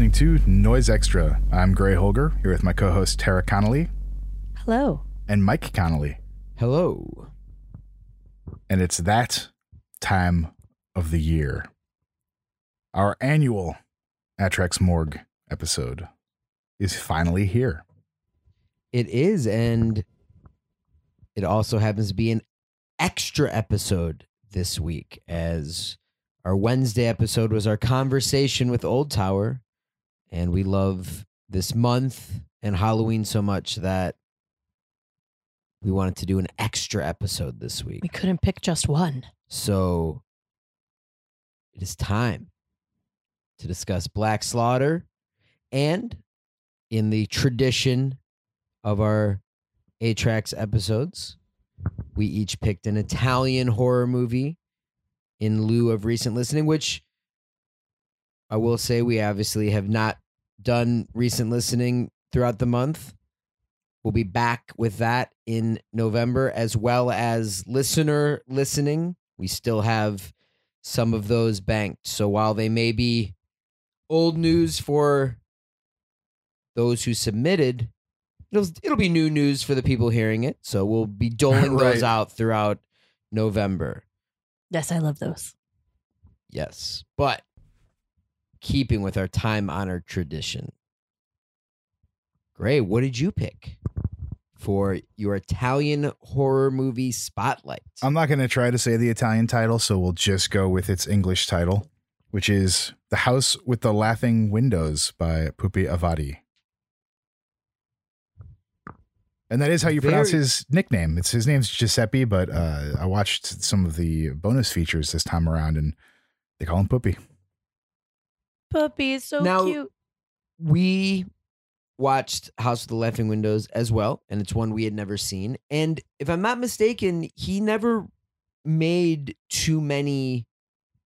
You're listening to Noise Extra. I'm Gray Holger, here with my co host Tara Connolly Hello. and Mike Connolly. Hello. And it's that time of the year. Our annual Atrax Morgue episode is finally here. It is, and it also happens to be an extra episode this week, as our Wednesday episode was our conversation with Old Tower, and we love this month and Halloween so much that we wanted to do an extra episode this week. We couldn't pick just one. So it is time to discuss Black Slaughter. And in the tradition of our Atrax episodes, we each picked an Italian horror movie in lieu of recent listening, which I will say we obviously have not done recent listening throughout the month. We'll be back with that in November as well as listener listening. We still have some of those banked. So while they may be old news for those who submitted, it'll it'll be new news for the people hearing it. So we'll be doling Right. those out throughout November. Yes, I love those. Yes. But keeping with our time honored tradition. Gray, what did you pick for your Italian horror movie spotlight? I'm not going to try to say the Italian title, so we'll just go with its English title, which is The House with the Laughing Windows by Pupi Avati. And that is how you pronounce his nickname. It's his name's Giuseppe, but uh, I watched some of the bonus features this time around, and they call him Puppy. Puppy is so Now- cute. we watched House of the Laughing Windows as well, and it's one we had never seen. And if I'm not mistaken, he never made too many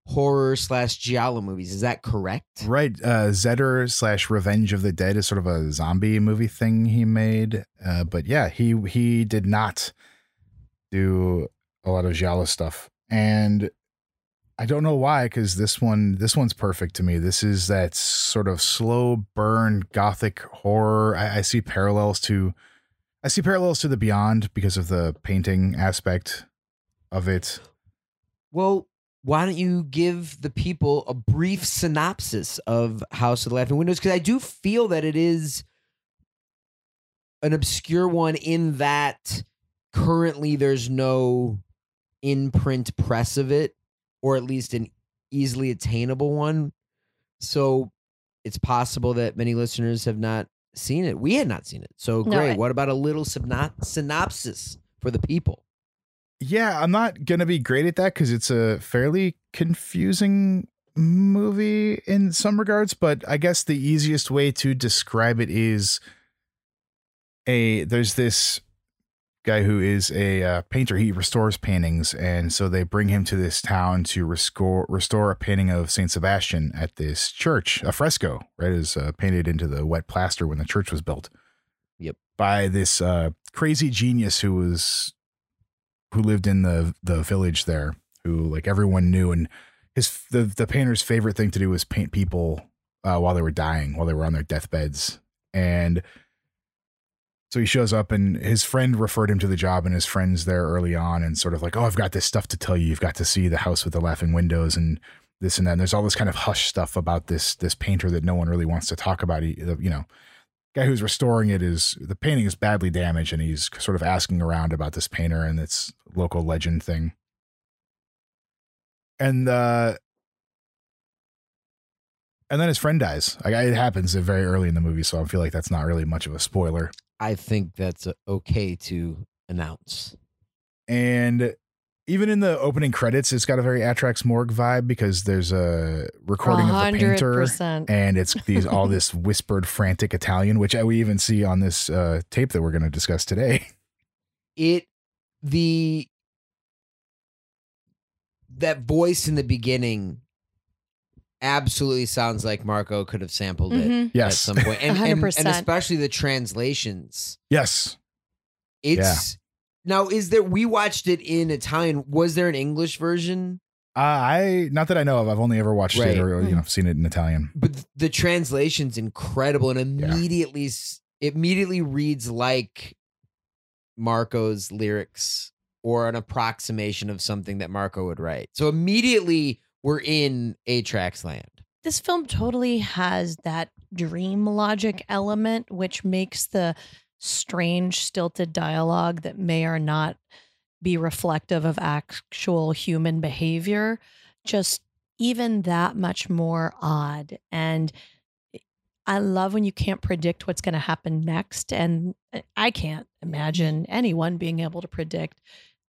horror slash giallo movies. Is that correct? Right. Uh, Zeder slash Revenge of the Dead is sort of a zombie movie thing he made. Uh, but yeah, he he did not do a lot of giallo stuff, and I don't know why. Because this one this one's perfect to me. This is that sort of slow burn gothic horror. I, I see parallels to I see parallels to the Beyond because of the painting aspect of it. Well, why don't you give the people a brief synopsis of House of the Laughing Windows? Because I do feel that it is an obscure one in that currently there's no in print press of it, or at least an easily attainable one. So it's possible that many listeners have not seen it. We had not seen it. So No, great. I- what about a little synop- synopsis for the people? Yeah, I'm not gonna be great at that because it's a fairly confusing movie in some regards. But I guess the easiest way to describe it is a there's this guy who is a uh, painter. He restores paintings, and so they bring him to this town to restore restore a painting of Saint Sebastian at this church, a fresco. Right, is uh, painted into the wet plaster when the church was built. Yep. By this uh, crazy genius who was who lived in the the village there, who like everyone knew, and his the the painter's favorite thing to do was paint people uh, while they were dying, while they were on their deathbeds, and so he shows up, and his friend referred him to the job, and his friend's there early on, and sort of like, oh, I've got this stuff to tell you. You've got to see the house with the laughing windows, and this and that. And there's all this kind of hush stuff about this this painter that no one really wants to talk about. He, you know, guy who's restoring it is the painting is badly damaged, and he's sort of asking around about this painter and this local legend thing. And uh and then his friend dies. Like it happens very early in the movie, so I feel like that's not really much of a spoiler. I think that's uh, okay to announce. And even in the opening credits, it's got a very Atrax Morgue vibe because there's a recording of the painter. and it's these all this whispered frantic Italian, which we even see on this uh, tape that we're going to discuss today. It the that voice in the beginning absolutely sounds like Marco could have sampled it Mhm. at Yes, some point, and, and, and 100%. especially the translations. yes. It's now is there? We watched it in Italian. Was there an English version? Uh, I not that I know of. I've only ever watched Right. it or you know seen it in Italian. but th- the translation's incredible and immediately s immediately reads like Marco's lyrics or an approximation of something that Marco would write. So immediately we're in Atrax land. This film totally has that dream logic element, which makes the strange, stilted dialogue that may or not be reflective of actual human behavior just even that much more odd. And I love when you can't predict what's going to happen next. And eh, I can't imagine anyone being able to predict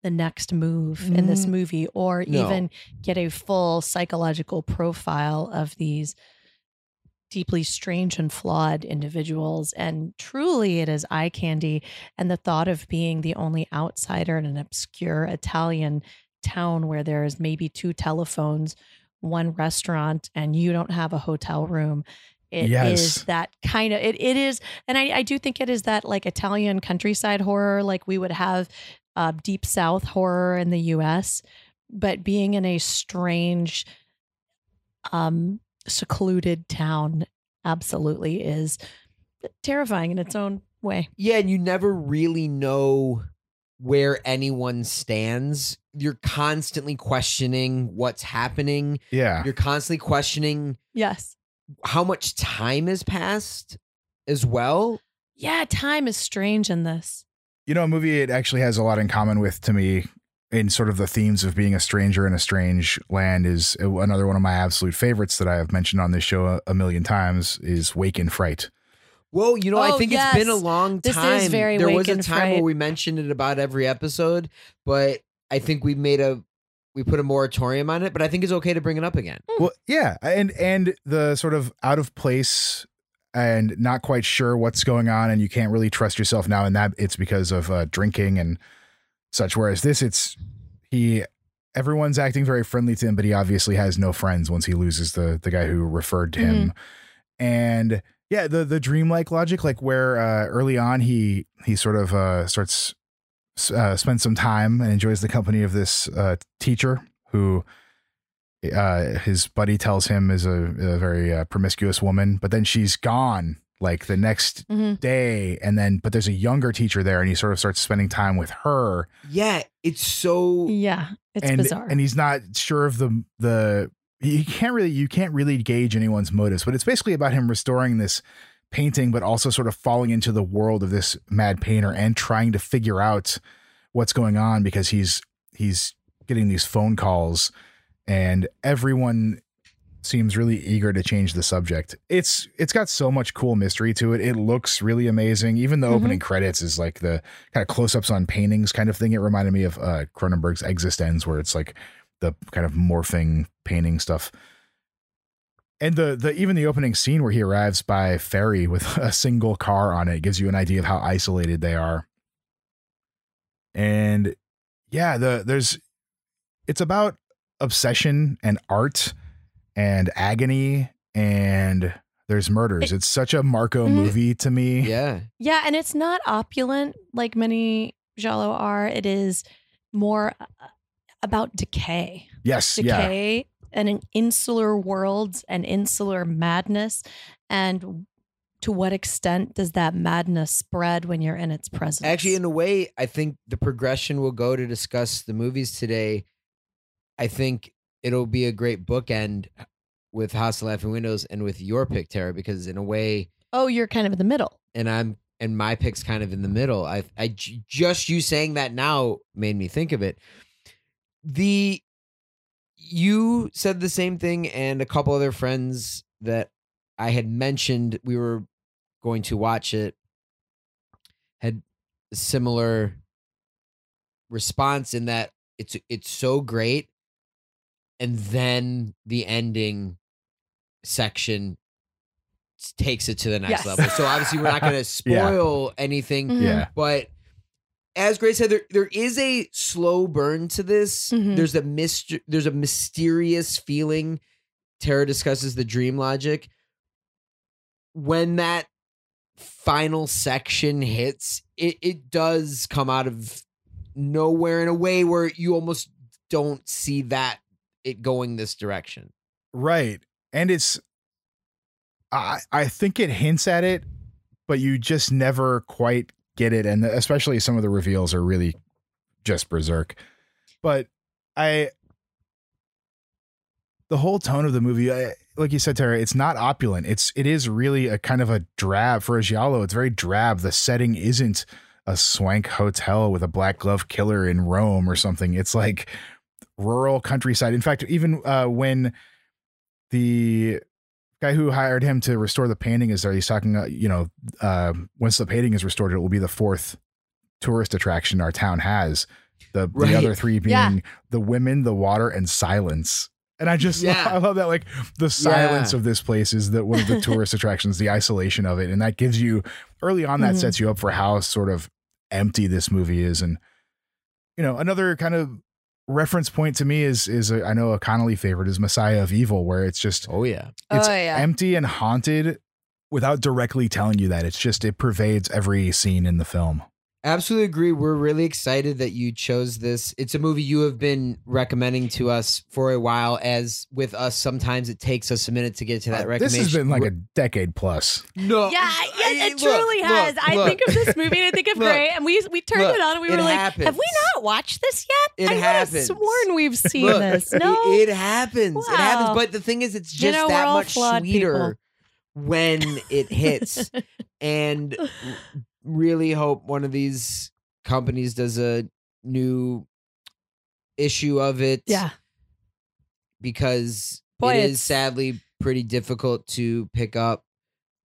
the next move in this Mm. movie or No. even get a full psychological profile of these deeply strange and flawed individuals. And truly, it is eye candy. And the thought of being the only outsider in an obscure Italian town where there's maybe two telephones, one restaurant, and you don't have a hotel room. It is Yes. that kind of it, it is and I, I do think it is that like Italian countryside horror, like we would have uh, deep south horror in the US, but being in a strange um secluded town absolutely is terrifying in its own way. Yeah, and you never really know where anyone stands. You're constantly questioning what's happening. Yeah, You're constantly questioning Yes. how much time has passed as well. Yeah, time is strange in this. You know, a movie it actually has a lot in common with to me in sort of the themes of being a stranger in a strange land is uh, another one of my absolute favorites that I have mentioned on this show a, a million times is Wake in Fright. Well, you know, I Oh, think it's been a yes. long This is time. very there was Wake a in time where we mentioned it about every episode, but I think we made a we put a moratorium on it, but I think it's okay to bring it up again. Well, yeah, and and the sort of out of place and not quite sure what's going on, and you can't really trust yourself now, and that it's because of uh, drinking and such. Whereas this, it's he, everyone's acting very friendly to him, but he obviously has no friends once he loses the the guy who referred to him, and yeah, the the dreamlike logic, like where uh, early on he he sort of uh, starts uh, spends some time and enjoys the company of this uh, teacher who uh, his buddy tells him is a, a very uh, promiscuous woman, but then she's gone like the next Mhm. day, and then but there's a younger teacher there, and he sort of starts spending time with her, Yeah, it's so Yeah, it's and bizarre. and he's not sure of the the you can't really you can't really gauge anyone's motives, but it's basically about him restoring this painting, but also sort of falling into the world of this mad painter and trying to figure out what's going on because he's he's getting these phone calls and everyone seems really eager to change the subject. It's it's got so much cool mystery to it. It looks really amazing. Even the Mhm. opening credits is like the kind of close-ups on paintings kind of thing. It reminded me of uh Cronenberg's eXistenZ where it's like the kind of morphing painting stuff. And the the even the opening scene where he arrives by ferry with a single car on it gives you an idea of how isolated they are. And yeah, the there's it's about obsession and art and agony and there's murders. It- it's such a Marco Mhm. movie to me. yeah. Yeah, and it's not opulent like many Giallo are. It is more uh, about decay. Yes, yeah. Decay and an insular world and insular madness. And to what extent does that madness spread when you're in its presence? Actually, in a way, I think the progression will go to discuss the movies today. I think it'll be a great bookend uh, with House of Laughing Windows and with your pick, Tara, because in a way, oh, you're kind of in the middle. and I'm and my pick's kind of in the middle. I, I just you saying that now made me think of it. The you said the same thing, and a couple other friends that I had mentioned we were going to watch it had a similar response in that it's it's so great, and then the ending section takes it to the next Yes. level. So obviously we're not going to spoil anything, Mhm. Yeah. but as Grace said, there there is a slow burn to this. Mhm. There's a myst- there's a mysterious feeling. Tara discusses the dream logic. When that final section hits, it it does come out of nowhere in a way where you almost don't see that it going this direction. Right. And it's I I think it hints at it, but you just never quite get it. And especially some of the reveals are really just berserk. But I the whole tone of the movie, I, like you said, Tara, it's not opulent. It's it is really a kind of a drab for a giallo. It's very drab. The setting isn't a swank hotel with a black glove killer in Rome or something. It's like rural countryside. In fact, even uh, when the guy who hired him to restore the painting is there, he's talking. Uh, you know, uh, once the painting is restored, it will be the fourth tourist attraction our town has. The Right. the other three being Yeah. the women, the water, and silence. And I just Yeah. I love that like the silence of this place is that one of the tourist attractions, the isolation of it, and that gives you early on that Mhm. sets you up for how sort of empty this movie is, and you know another kind of reference point to me is is a, I know a Connolly favorite is Messiah of Evil, where it's just Oh yeah. it's oh yeah. empty and haunted without directly telling you that. It's just it pervades every scene in the film. Absolutely agree. We're really excited that you chose this. It's a movie you have been recommending to us for a while. As with us, sometimes it takes us a minute to get to that Uh, This has been like a decade plus. no. yeah, I- yeah, it look, truly look, has. I look. think of this movie and I think of Gray, and we we turned Look, it on and we were like, happens. "Have we not watched this yet?" It I would happens. have sworn we've seen Look, this. it- No, it, happens. It happens. But the thing is, it's just You know, that much flawed sweeter when it hits. and r- really hope one of these companies does a new issue of it. yeah, because Boy, it is sadly pretty difficult to pick up,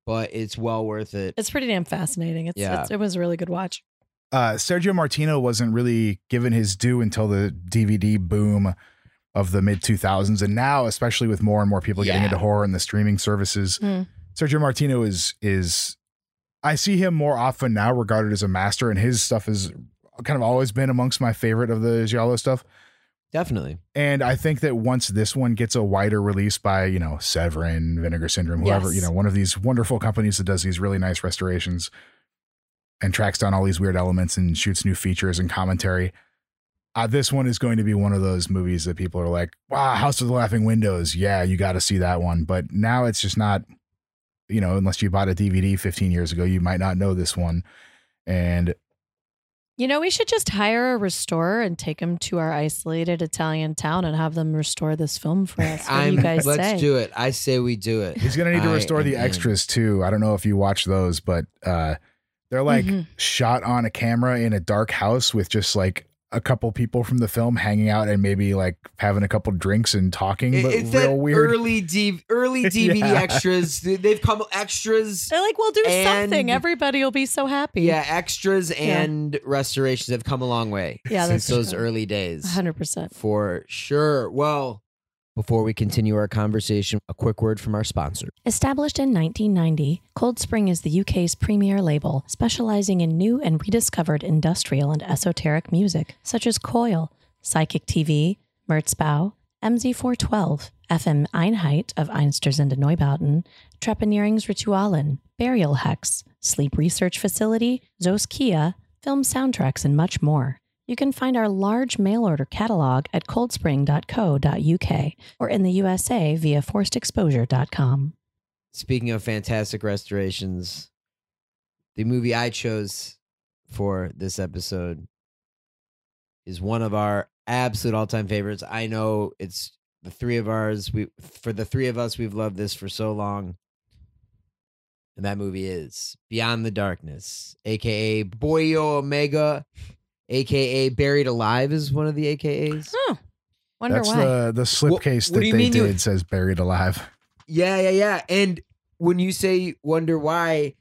but it's well worth it. it's pretty damn fascinating. It's, Yeah. it's it was a really good watch. uh, Sergio Martino wasn't really given his due until the DVD boom of the mid 2000s. And now, especially with more and more people getting into horror and the streaming services, Hmm. Sergio Martino is, is, I see him more often now regarded as a master, and his stuff has kind of always been amongst my favorite of the Giallo stuff. Definitely. And I think that once this one gets a wider release by, you know, Severin, Vinegar Syndrome, whoever, Yes. you know, one of these wonderful companies that does these really nice restorations and tracks down all these weird elements and shoots new features and commentary. Uh, this one is going to be one of those movies that people are like, wow, House of the Laughing Windows. Yeah, you got to see that one. But now it's just not, you know, unless you bought a DVD 15 years ago, you might not know this one. And You know, we should just hire a restorer and take them to our isolated Italian town and have them restore this film for us. What do you guys let's say? do it. I say we do it. He's gonna need to I restore the am in. extras too. I don't know if you watch those, but uh they're like Mhm. shot on a camera in a dark house with just like a couple people from the film hanging out and maybe like having a couple drinks and talking, but it's real that weird. early D- early DVD Yeah. extras. They- They've come extras. They're like, we'll do something. Everybody will be so happy. Yeah, extras and restorations have come a long way Yeah, since those true. early days. 100%. For sure. Well, before we continue our conversation, a quick word from our sponsor. Established in 1990, Cold Spring is the UK's premier label, specializing in new and rediscovered industrial and esoteric music, such as Coil, Psychic TV, Merzbow, MZ412, FM Einheit of Einstürzende Neubauten, Trepaneringsritualen, Burial Hex, Sleep Research Facility, Zos Kia, film soundtracks, and much more. You can find our large mail order catalog at coldspring.co.uk or in the USA via forcedexposure.com. Speaking of fantastic restorations, the movie I chose for this episode is one of our absolute all-time favorites. I know it's the three of ours. We for the three of us, we've loved this for so long. And that movie is Beyond the Darkness, aka Buio Omega, aka Buried Alive is one of the AKAs. Oh, wonder That's why. the the slipcase what that do you they mean you- did says buried alive. Yeah, yeah, yeah. And when you say wonder why,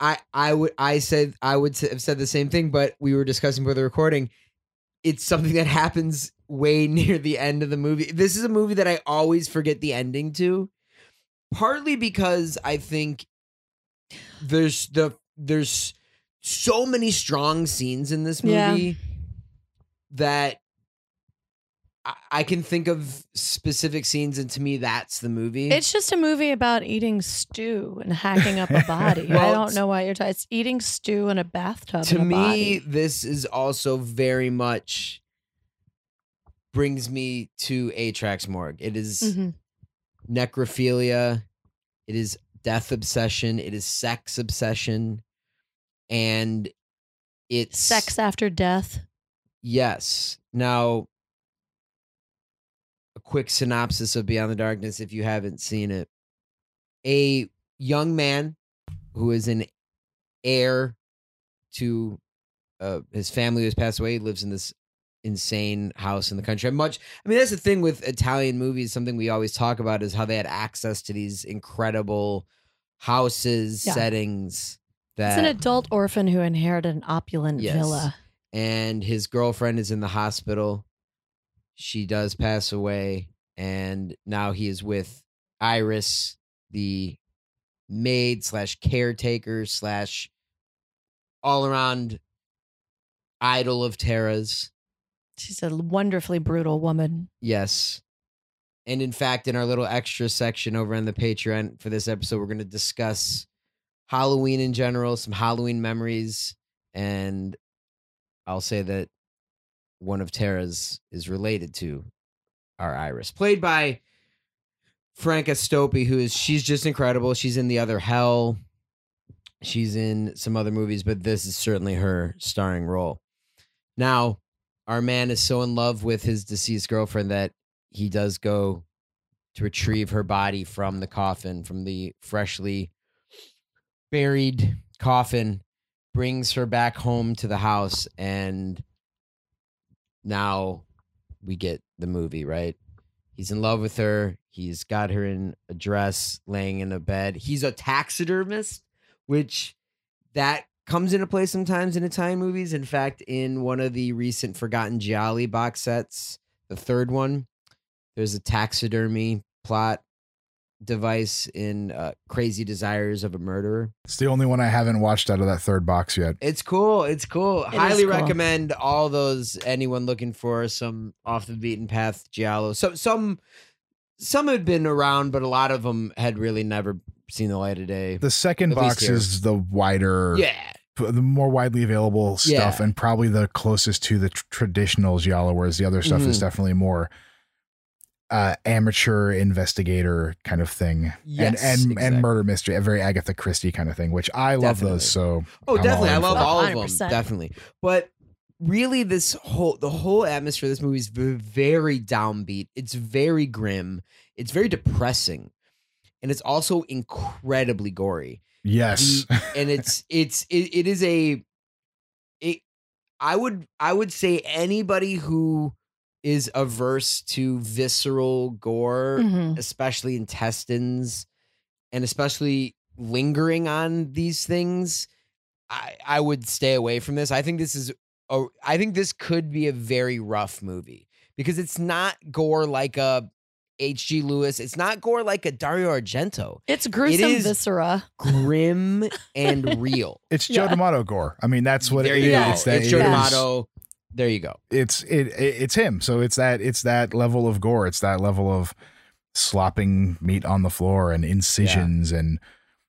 I I would I said I would s- have said the same thing, but we were discussing before the recording. It's something that happens way near the end of the movie. This is a movie that I always forget the ending to, partly because I think there's the there's so many strong scenes in this Yeah. movie that I, I can think of specific scenes, and to me, that's the movie. It's just a movie about eating stew and hacking up a body. I don't know why you're talking. It's eating stew in a bathtub. to a me body. this is also very much brings me to Atrax Morgue. It is Mhm. necrophilia, it is death obsession, it is sex obsession, and it's Sex after death. Yes. Now, a quick synopsis of Beyond the Darkness if you haven't seen it. A young man who is an heir to uh, his family who has passed away lives in this insane house in the country. I'm Much, I mean, that's the thing with Italian movies. Something we always talk about is how they had access to these incredible houses, Yeah. settings. That It's an adult orphan who inherited an opulent Yes. villa. and his girlfriend is in the hospital. She does pass away, and now he is with Iris, the maid slash caretaker slash all around idol of Tara's. She's a wonderfully brutal woman. Yes. And in fact, in our little extra section over on the Patreon for this episode, we're going to discuss Halloween in general, some Halloween memories, and I'll say that one of Tara's is related to our Iris, played by Franca Stoppi, who is she's just incredible. She's in the other Hell. She's in some other movies, but this is certainly her starring role. Now, our man is so in love with his deceased girlfriend that he does go to retrieve her body from the coffin, from the freshly buried coffin, brings her back home to the house, and now we get the movie, right? He's in love with her. He's got her in a dress, laying in a bed. He's a taxidermist, which that comes into play sometimes in Italian movies. In fact, in one of the recent Forgotten Gialli box sets, the third one, there's a taxidermy plot device in uh, Crazy Desires of a Murderer. It's the only one I haven't watched out of that third box yet. It's cool. It's cool. is Highly cool. recommend all those anyone looking for some off the beaten path giallo. So some some had been around, but a lot of them had really never seen the light of day. The second box here. is the wider, Yeah. the more widely available stuff, Yeah. and probably the closest to the tr- traditional giallo. Whereas the other stuff is Mhm. definitely more uh, amateur investigator kind of thing, Yes, and and exactly. and murder mystery, a very Agatha Christie kind of thing, which I love Definitely. those. So Oh, I'm definitely. I love for it. all of them. 100%. Definitely. But really, this whole the whole atmosphere of this movie is very downbeat. It's very grim. It's very depressing, and it's also incredibly gory. Yes, and it's it's it, it is a it i would i would say anybody who is averse to visceral gore Mhm. especially intestines and especially lingering on these things i i would stay away from this i think this is a, i think this could be a very rough movie because it's not gore like a hg lewis it's not gore like a dario argento It's gruesome is- viscera. grim and real. it's Joe Yeah. D'Amato gore. I mean, that's what there it you is. go. It's, that, it's Joe is- D'Amato. There you go. it's it, it it's him so it's that it's that level of gore it's that level of slopping meat on the floor and incisions and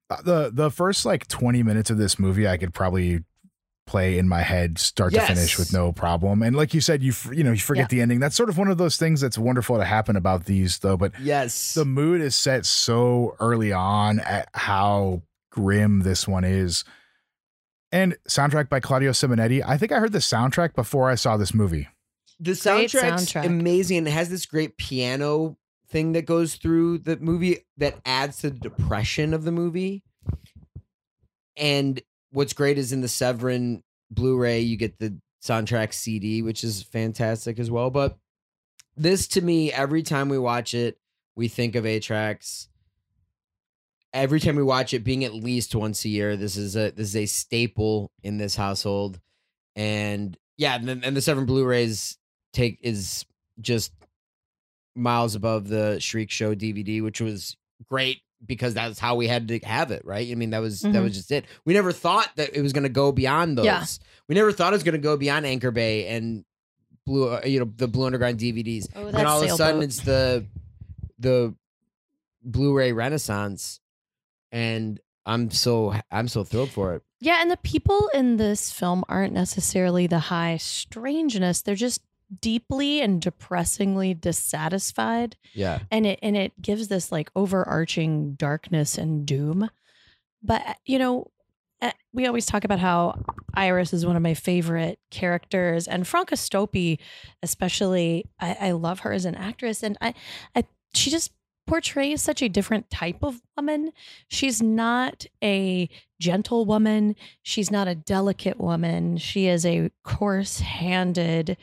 uh, the the first like 20 minutes of this movie i could probably play in my head start Yes. to finish with no problem and like you said you you know you forget Yeah. the ending that's sort of one of those things that's wonderful to happen about these though but Yes. the mood is set so early on at how grim this one is and soundtrack by claudio simonetti i think i heard the soundtrack before i saw this movie the Great soundtrack's soundtrack. amazing it has this great piano thing that goes through the movie that adds to the depression of the movie. And what's great is in the Severin Blu-ray, you get the soundtrack CD, which is fantastic as well. But this to me, every time we watch it, we think of Atrax. Every time we watch it, being at least once a year, this is a this is a staple in this household. And yeah, and, then- and the Severin Blu-rays take is just miles above the Shriek Show DVD, which was great because that's how we had to have it, right? I mean, that was that Mhm. was just it. We never thought that it was going to go beyond those. Yeah. We never thought it was going to go beyond Anchor Bay and Blue, uh, you know, the Blue Underground DVDs. Oh, that all of a sudden, it's the the Blu-ray Renaissance, and I'm so I'm so thrilled for it. Yeah, and the people in this film aren't necessarily the high strangeness. They're just deeply and depressingly dissatisfied Yeah. and it and it gives this like overarching darkness and doom but you know uh, we always talk about how iris is one of my favorite characters and franca stoppi especially I, I love her as an actress and I, I she just portrays such a different type of woman. She's not a gentle woman. She's not a delicate woman. She is a coarse-handed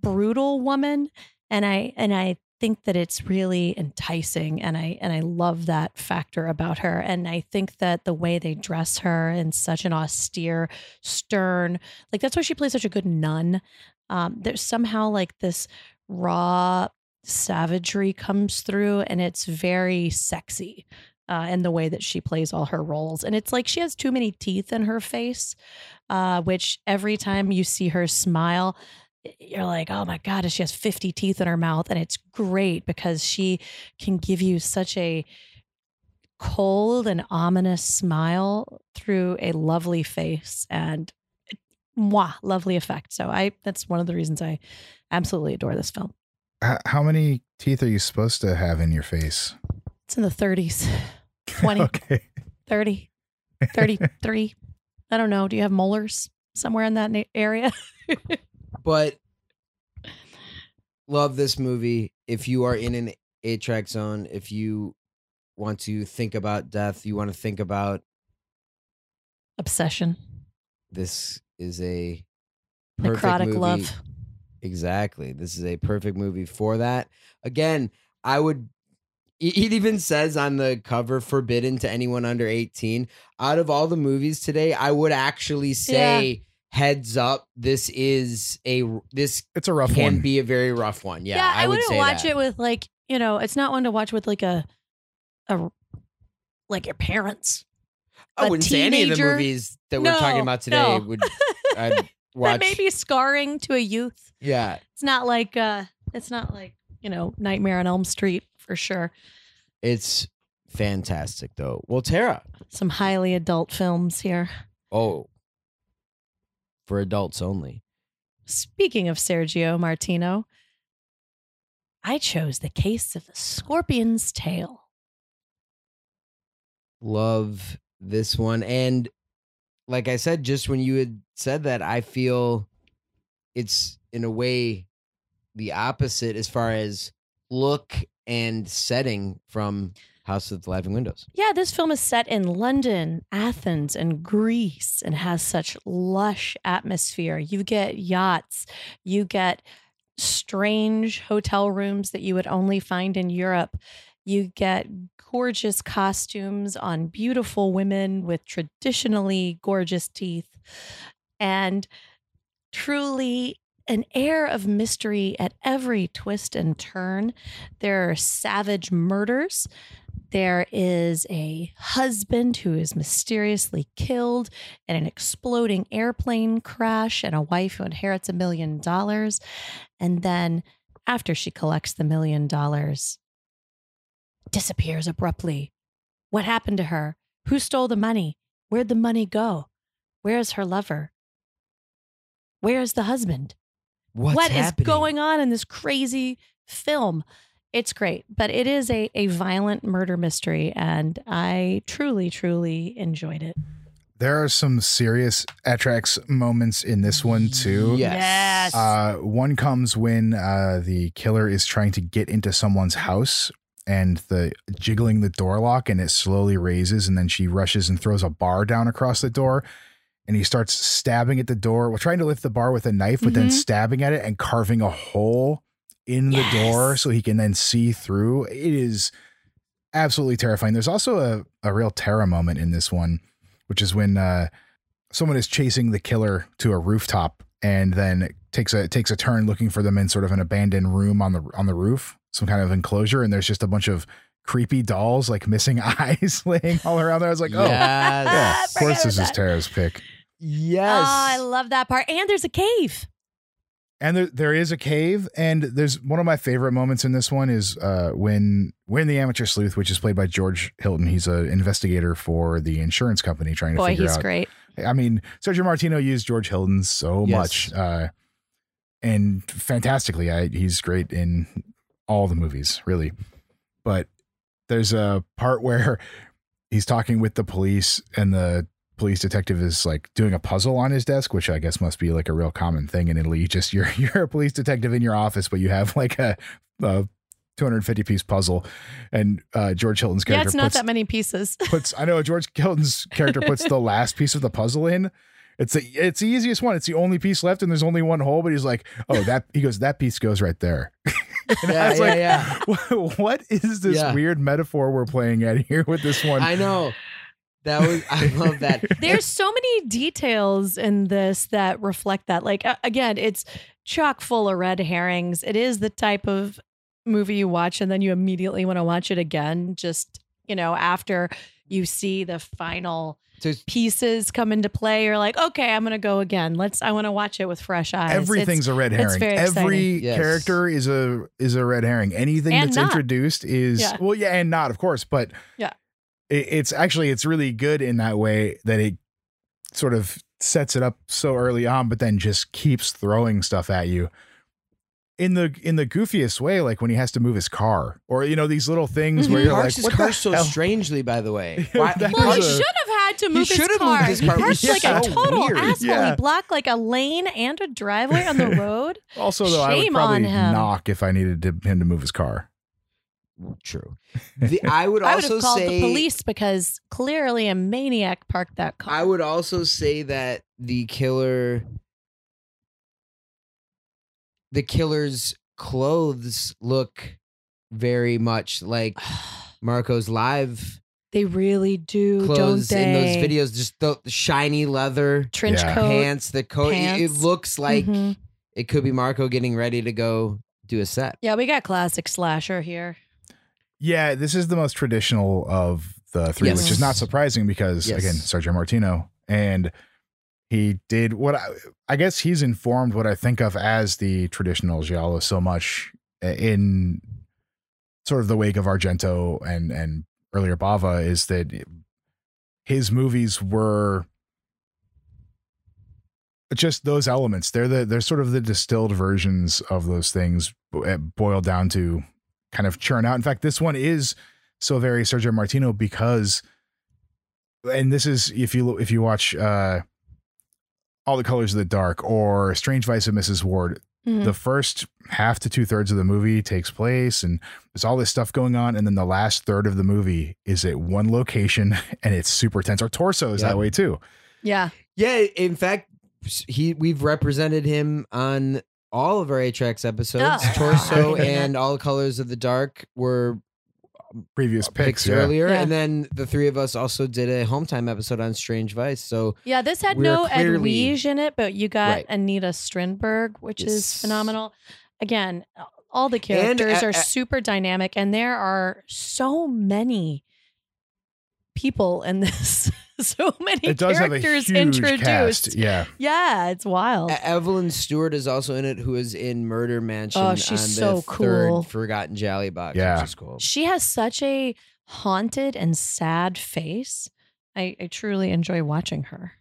brutal woman. And i and i think that it's really enticing and i and i love that factor about her. And i think that the way they dress her in such an austere stern like that's why she plays such a good nun. Um there's somehow like this raw savagery comes through and it's very sexy uh, in the way that she plays all her roles. And it's like she has too many teeth in her face, uh, which every time you see her smile, you're like, oh my God, she has 50 teeth in her mouth. And it's great because she can give you such a cold and ominous smile through a lovely face and mwah, lovely effect. So I that's one of the reasons I absolutely adore this film. H- how many teeth are you supposed to have in your face? It's in the 30s, 20, okay. 30, 33. I don't know. Do you have molars somewhere in that na- area? But love this movie. If you are in an eight track zone, if you want to think about death, you want to think about Obsession, this is a necrotic movie. love. Exactly. This is a perfect movie for that. Again, I would. It even says on the cover, "Forbidden to anyone under 18." Out of all the movies today, I would actually say, "Heads up, this is a this It's a rough can one. be a very rough one." Yeah, yeah I, would wouldn't say watch that. it with like, you know, it's not one to watch with like a, a, like your parents. I wouldn't say any of the movies that we're talking about today no. would I'd watch. That may be scarring to a youth. yeah, It's not like, uh, it's not like, you know, Nightmare on Elm Street for sure. it's fantastic though. Well, Tara, Some highly adult films here. oh, for adults only. Speaking of Sergio Martino, I chose the case of the scorpion's tail. love this one and like i said just when you had said that i feel it's in a way the opposite as far as look and setting from house of the laughing windows Yeah, this film is set in London, Athens, and Greece and has such lush atmosphere. You get yachts, you get strange hotel rooms that you would only find in Europe. You get gorgeous costumes on beautiful women with traditionally gorgeous teeth. And truly an air of mystery at every twist and turn. There are savage murders. There is a husband who is mysteriously killed in an exploding airplane crash, and a wife who inherits a million dollars. And then, after she collects the million dollars, disappears abruptly. What happened to her? Who stole the money? Where'd the money go? Where's her lover? Where's the husband? What's What is happening? going on in this crazy film? It's great, but it is a, a violent murder mystery, and I truly, truly enjoyed it. There are some serious Atrax moments in this one too. yes, Yes. Uh, one comes when uh, the killer is trying to get into someone's house and the jiggling the door lock and it slowly raises and then she rushes and throws a bar down across the door and he starts stabbing at the door, well, trying to lift the bar with a knife, but then Mhm. stabbing at it and carving a hole in the door so he can then see through. It is absolutely terrifying. There's also a, a real terror moment in this one, which is when uh, someone is chasing the killer to a rooftop and then takes a takes a turn looking for them in sort of an abandoned room on the on the roof, some kind of enclosure, and there's just a bunch of creepy dolls like missing eyes laying all around there. I was like, oh yes, yeah, of course this is about. Tara's pick. yes. Oh, I love that part. And there's a cave. And there, there is a cave, and there's one of my favorite moments in this one is uh, when when the amateur sleuth, which is played by George Hilton, he's an investigator for the insurance company trying to figure out. Boy, figure he's out great. I mean, Sergio Martino used George Hilton so Yes. much. Uh, and fantastically. I, he's great in all the movies, really. But there's a part where he's talking with the police, and the police detective is like doing a puzzle on his desk, which I guess must be like a real common thing in Italy. You just you're you're a police detective in your office, but you have like a, a 250 piece puzzle, and uh, George Hilton's character Yeah, it's not puts, that many pieces. puts I know George Hilton's character puts the last piece of the puzzle in. It's the it's the easiest one. It's the only piece left, and there's only one hole. But he's like, "Oh, that." He goes, "That piece goes right there." Yeah, yeah, like, yeah. "What- What is this Yeah. weird metaphor we're playing at here with this one? I know. That was I love that. There's so many details in this that reflect that. Like uh, again, it's chock full of red herrings. It is the type of movie you watch and then you immediately want to watch it again just, you know, after you see the final So pieces come into play. You're like, "Okay, I'm going to go again. Let's I want to watch it with fresh eyes." It's- Everything's a red it's herring. very Every exciting. Yes. character is a is a red herring. Anything And that's not. introduced is Yeah. well, yeah, and not, of course, but Yeah. it, it's actually it's really good in that way that it sort of sets it up so early on, but then just keeps throwing stuff at you in the in the goofiest way, like when he has to move his car, or you know these little things where Mhm. you're parks like, his what car the so hell? strangely, by the way. Why, Well, he should have had to move his should've moved car. He parked like is a total weird. asshole. Yeah. He blocked like a lane and a driveway on the road. Also, though, I would Shame probably on him. knock if I needed to, him to move his car. True. The, I would I would also have called say the police because clearly a maniac parked that car. I would also say that the killer the killer's clothes look very much like Marco's live they really do, clothes don't in those they? videos. Just the shiny leather Trench Yeah. coat. pants, the coat. It- It pants. looks like Mhm. it could be Marco getting ready to go do a set. Yeah, we got classic slasher here. Yeah, this is the most traditional of the three, Yes. which is not surprising because Yes. again, Sergio Martino, and he did what I, I guess he's informed what I think of as the traditional giallo so much in sort of the wake of Argento and and earlier Bava is that his movies were just those elements. They're the they're sort of the distilled versions of those things boiled down to kind of churn out. In fact, this one is so very Sergio Martino because, and this is if you if you watch uh, All the Colors of the Dark or Strange Vice of Mrs. Ward, Mhm. the first half to two thirds of the movie takes place and there's all this stuff going on, and then the last third of the movie is at one location and it's super tense. Our Torso is Yeah. that way too. Yeah. Yeah, in fact, he we've represented him on all of our Atrax episodes. Oh. Torso and All Colors of the Dark were Previous picks, picks yeah. earlier, Yeah. and then the three of us also did a home time episode on Strange Vice. So Yeah, this had We're no clearly- Edwige in it, but you got Right. Anita Strindberg, which is phenomenal. Again, all the characters uh, are uh, super dynamic, and there are so many people in this. so many It does have a characters huge introduced. cast. Yeah. Yeah, it's wild. E- Evelyn Stewart is also in it, who is in Murder Mansion. Oh, she's on so cool. Third Forgotten Gialli Box, Yeah. which is cool. she has such a haunted and sad face. I, I truly enjoy watching her.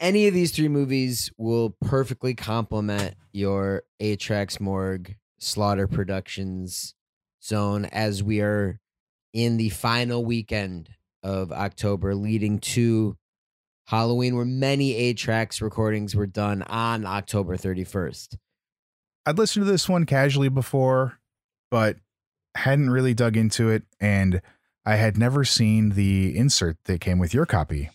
Any of these three movies will perfectly complement your Atrax Morgue Slaughter Productions zone as we are in the final weekend of October, leading to Halloween, where many Atrax recordings were done on October 31st. I'd listened to this one casually before, but hadn't really dug into it. And I had never seen the insert that came with your copy,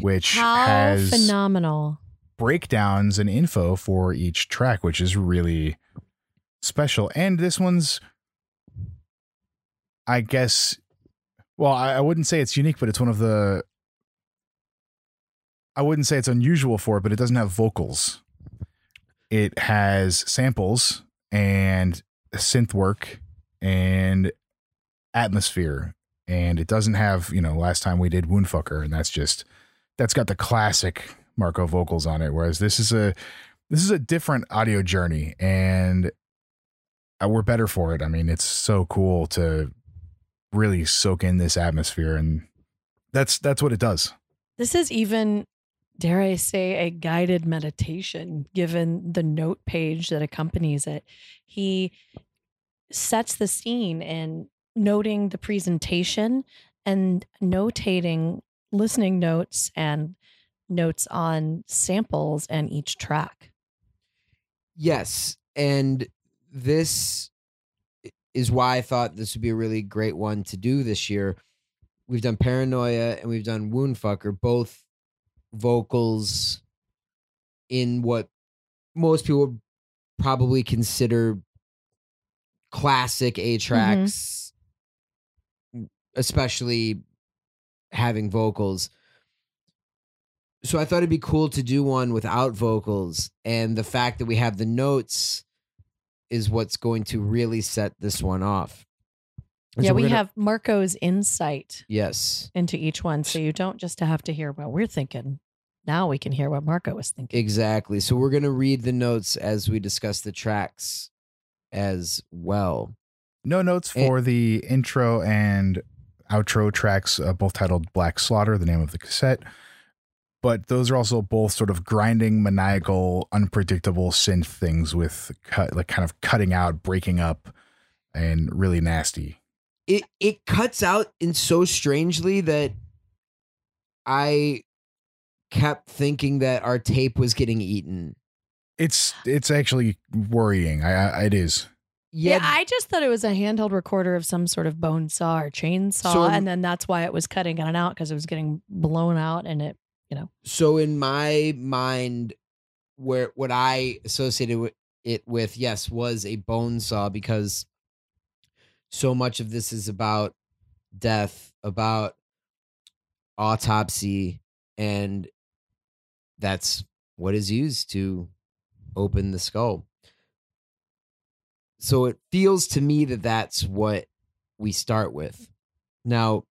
which How has phenomenal. breakdowns and info for each track, which is really special. And this one's, I guess, well, I, I wouldn't say it's unique, but it's one of the, I wouldn't say it's unusual for it, but it doesn't have vocals. It has samples and synth work and atmosphere. And it doesn't have, you know, last time we did Woundfucker, and that's just that's got the classic Marco vocals on it. Whereas this is a this is a different audio journey, and uh, we're better for it. I mean, it's so cool to really soak in this atmosphere, and that's that's what it does. This is even dare I say, a guided meditation, given the note page that accompanies it. He sets the scene in noting the presentation and notating listening notes and notes on samples and each track. Yes, and this is why I thought this would be a really great one to do this year. We've done Paranoia and we've done Woundfucker, both vocals in what most people would probably consider classic mm-hmm. A tracks, especially having vocals. So I thought it'd be cool to do one without vocals. And the fact that we have the notes is what's going to really set this one off. And yeah, so we're gonna- have Marco's insight Yes, into each one. So you don't just have to hear what we're thinking. Now we can hear what Marco was thinking. exactly. So we're going to read the notes as we discuss the tracks as well. No notes for the intro and outro tracks, uh, both titled Black Slaughter, the name of the cassette. But those are also both sort of grinding, maniacal, unpredictable synth things with cut, like kind of cutting out, breaking up, and really nasty. it it cuts out in so strangely that I kept thinking that our tape was getting eaten. It's it's actually worrying. I, I it is. Yeah, I just thought it was a handheld recorder of some sort of bone saw or chainsaw, So- and then that's why it was cutting in and out because it was getting blown out, and it, you know, so in my mind, where what I associated it with, yes, was a bone saw because so much of this is about death, about autopsy, and that's what is used to open the skull. So it feels to me that that's what we start with. Now,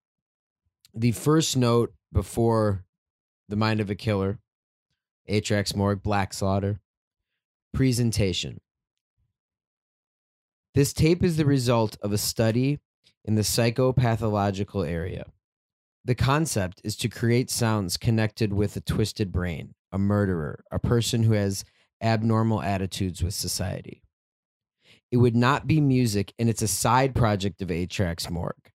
the first note before the Mind of a Killer, Atrax Morgue, Black Slaughter. Presentation. This tape is the result of a study in the psychopathological area. The concept is to create sounds connected with a twisted brain, a murderer, a person who has abnormal attitudes with society. It would not be music, and it's a side project of Atrax Morgue.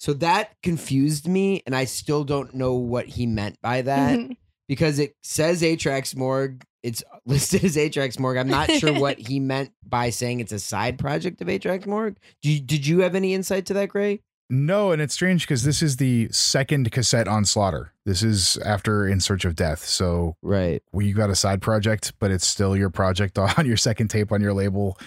So that confused me, and I still don't know what he meant by that mm-hmm. because it says Atrax Morgue. It's listed as Atrax Morgue. I'm not sure what he meant by saying it's a side project of Atrax Morgue. Do you, did you have any insight to that, Gray? No, and it's strange because this is the second cassette on Slaughter. This is after In Search of Death. So Right. we got a side project, but it's still your project on your second tape on your label.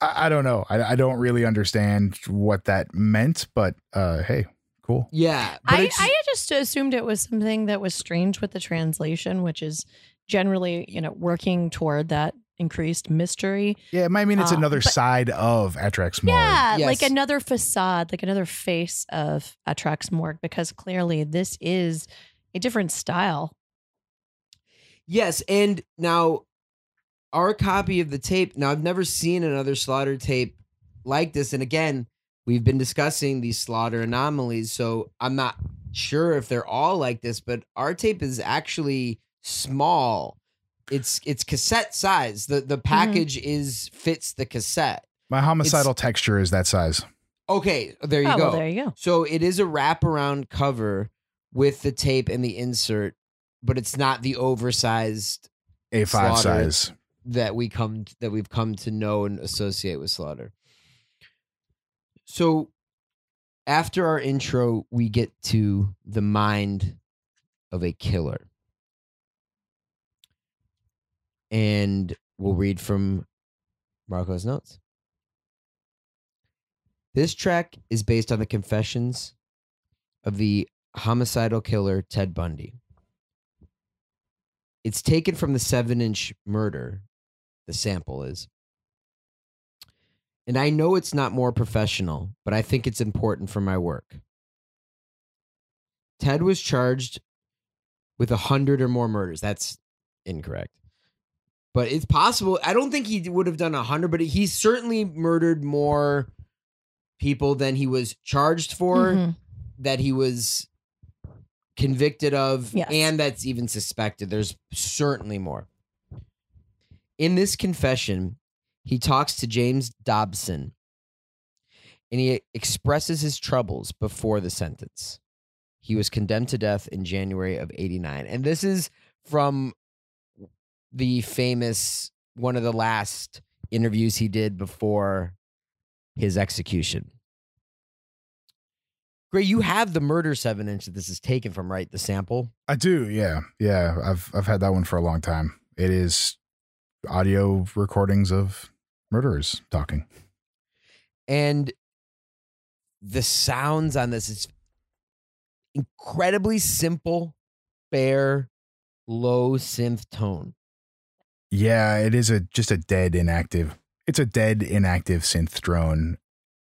I, I don't know. I, I don't really understand what that meant, but uh, hey, cool. Yeah. I, I just assumed it was something that was strange with the translation, which is generally, you know, working toward that increased mystery. Yeah, I mean it's Uh, another but- side of Atrax Morgue. Yeah, Yes. like another facade, like another face of Atrax Morgue, because clearly this is a different style. yes. And now our copy of the tape. Now, I've never seen another slaughter tape like this. And again, we've been discussing these slaughter anomalies. So I'm not sure if they're all like this, but our tape is actually small. It's it's cassette size. The the mm-hmm. package is fits the cassette. My homicidal texture is that size. Okay, there you oh, go. well, there you go. So it is a wraparound cover with the tape and the insert, but it's not the oversized A5 Slaughter. size. That we come that we've come to know and associate with slaughter. So after our intro, we get to the mind of a killer. And we'll read from Marco's notes. This track is based on the confessions of the homicidal killer Ted Bundy. It's taken from the seven inch murder, the sample is. And I know it's not more professional, but I think it's important for my work. Ted was charged with a hundred or more murders. That's incorrect. But it's possible. I don't think he would have done a hundred, but he certainly murdered more people than he was charged for Mhm. that he was convicted of Yes. and that's even suspected. There's certainly more. In this confession, he talks to James Dobson and he expresses his troubles before the sentence. He was condemned to death in January of 89. And this is from the famous one of the last interviews he did before his execution. Gray, you have the murder seven inch that this is taken from, right? The sample. I do, yeah, yeah. I've I've had that one for a long time. It is audio recordings of murderers talking. And the sounds on this is incredibly simple, bare, low synth tone. Yeah, it is a just a dead inactive. It's a dead inactive synth drone.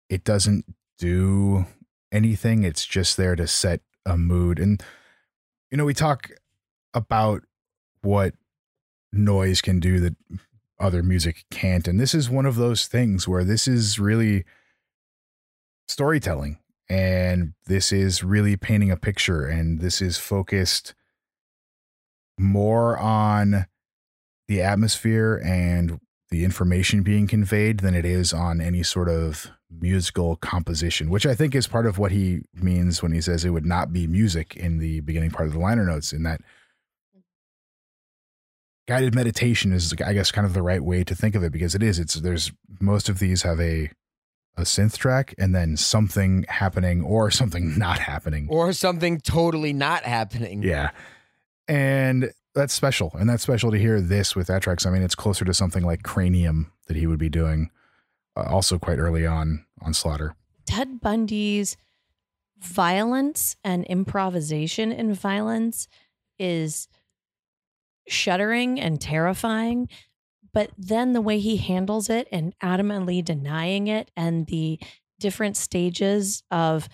It doesn't do anything. It's just there to set a mood. And you know, we talk about what noise can do that other music can't. And this is one of those things where this is really storytelling and this is really painting a picture and this is focused more on the atmosphere and the information being conveyed than it is on any sort of musical composition, which I think is part of what he means when he says it would not be music in the beginning part of the liner notes, in that guided meditation is, I guess, kind of the right way to think of it because it is. It's there's most of these have a a synth track and then something happening or something not happening. Or something totally not happening. Yeah. And that's special. And that's special to hear this with that tracks. I mean, it's closer to something like Cranium that he would be doing uh, also quite early on on Slaughter. Ted Bundy's violence and improvisation in violence is shuddering and terrifying. But then the way he handles it and adamantly denying it, and the different stages of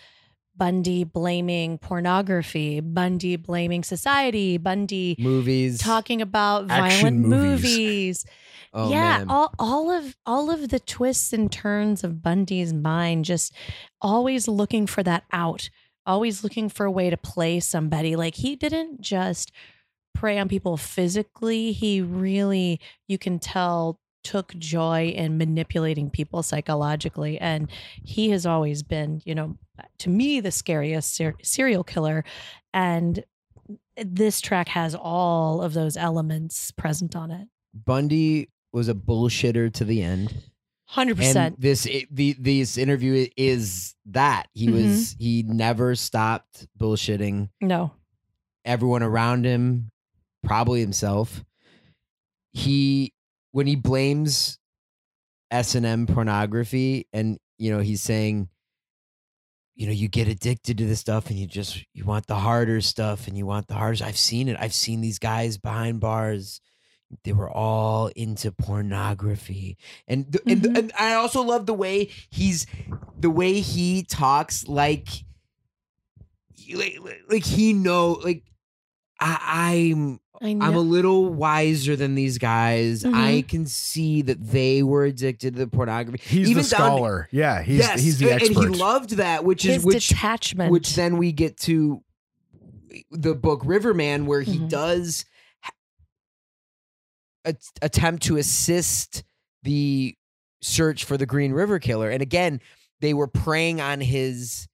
Bundy blaming pornography, Bundy blaming society, Bundy Movies. talking about violent movies. movies. Oh, yeah, man. all all of all of the twists and turns of Bundy's mind, just always looking for that out, always looking for a way to play somebody. Like he didn't just prey on people physically; he really, you can tell, took joy in manipulating people psychologically, and he has always been, you know, to me, the scariest ser- serial killer, and this track has all of those elements present on it. Bundy was a bullshitter to the end. Hundred And percent. this i- the this interview is that he Mhm. was he never stopped bullshitting No. everyone around him, probably himself. He when he blames S and M pornography, and you know he's saying, you know, you get addicted to this stuff, and you just you want the harder stuff, and you want the harder. I've seen it. I've seen these guys behind bars. They were all into pornography, and th- and, Mhm. and I also love the way he's the way he talks like like, like he know like I, I'm. I'm a little wiser than these guys. Mhm. I can see that they were addicted to the pornography. He's Even the down scholar. yeah, he's yes, he's the and- expert. and he loved that, which His is which detachment. which then we get to the book Riverman, where he Mhm. does ha- at- attempt to assist the search for the Green River Killer. And again, they were preying on his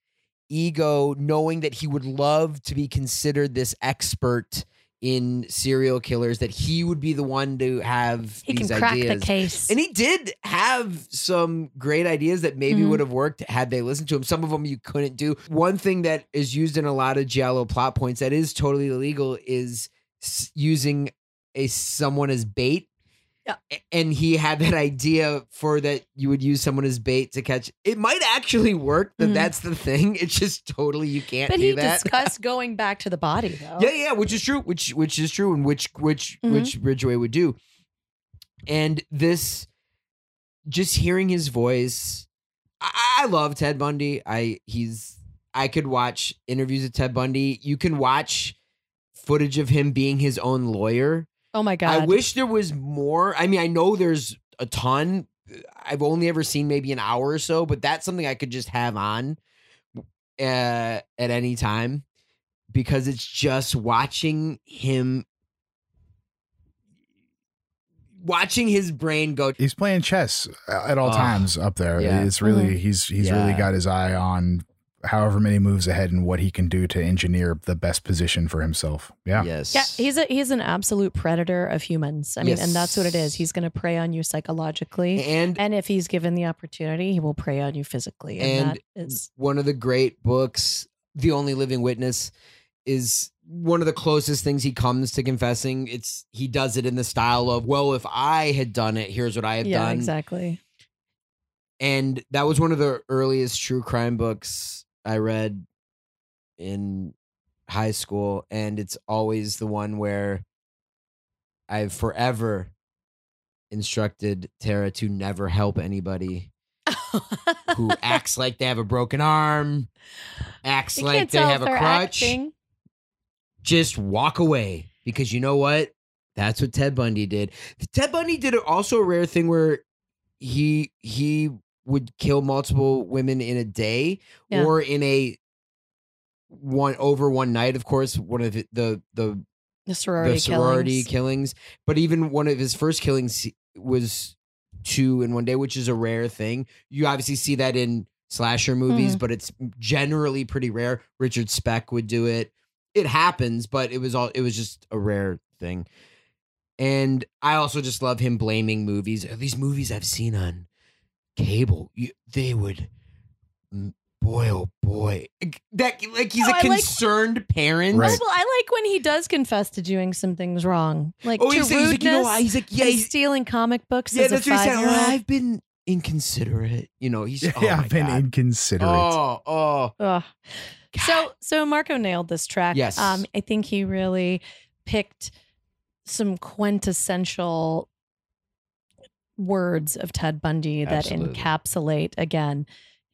ego, knowing that he would love to be considered this expert in serial killers, that he would be the one to have he can these crack ideas. the case. And he did have some great ideas that maybe Mhm. would have worked had they listened to him. Some of them you couldn't do. One thing that is used in a lot of Giallo plot points that is totally illegal is using a someone as bait. And he had that idea for that you would use someone as bait to catch. It might actually work. That Mhm. that's the thing. It's just totally you can't but do he that. discussed going back to the body though. Yeah, yeah, which is true, which which is true, and which which Mhm. which Ridgway would do. And this, just hearing his voice, I, I love Ted Bundy. I he's I could watch interviews of Ted Bundy. You can watch footage of him being his own lawyer. Oh my god. I wish there was more. I mean, I know there's a ton. I've only ever seen maybe an hour or so, but that's something I could just have on uh, at any time. because it's just watching him watching his brain go He's playing chess at all Oh, times up there. yeah. It's really Mhm. he's he's really got his eye on however many moves ahead and what he can do to engineer the best position for himself. Yeah. yes Yeah, he's a he's an absolute predator of humans. I mean, and that's what it is. He's going to prey on you psychologically, and and if he's given the opportunity, he will prey on you physically. And, And that is one of the great books the only living witness is one of the closest things he comes to confessing it's he does it in the style of well if i had done it here's what i have yeah, done exactly. and that was one of the earliest true crime books I read in high school, and it's always the one where I've forever instructed Tara to never help anybody who acts like they have a broken arm, acts You like they have a crutch. acting. Just walk away because you know what? That's what Ted Bundy did. Ted Bundy did also a rare thing where he he would kill multiple women in a day Yeah. or in a one over one night. Of course, one of the the the, The sorority, the sorority killings. killings. But even one of his first killings was two in one day, which is a rare thing. You obviously see that in slasher movies, Mm-hmm. but it's generally pretty rare. Richard Speck would do it. It happens, but it was all it was just a rare thing. And I also just love him blaming movies. These movies I've seen on cable, you, they would, boy, oh boy, that like he's No, a I like- concerned parent. Oh, Right. well, I like when he does confess to doing some things wrong, like Oh, to he's, he's like, you know, rudeness why? he's like, yeah, he's, stealing comic books. yeah, as that's a what he said. Oh, five-year-old. I've been inconsiderate. You know, he's Yeah, oh I've been God. inconsiderate. Oh, oh, Ugh. So so Marco nailed this track. Yes. Um, I think he really picked some quintessential words of Ted Bundy that encapsulate again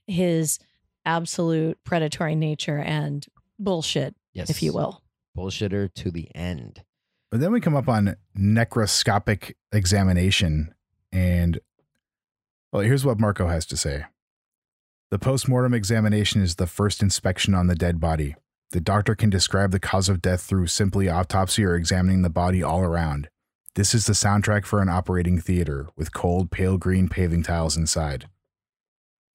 his absolute predatory nature and bullshit, yes, if you will. bullshitter to the end. But then we come up on necroscopic examination, and well, here's what Marco has to say. The postmortem examination is the first inspection on the dead body. The doctor can describe the cause of death through simply autopsy or examining the body all around. This is the soundtrack for an operating theater with cold, pale green paving tiles inside.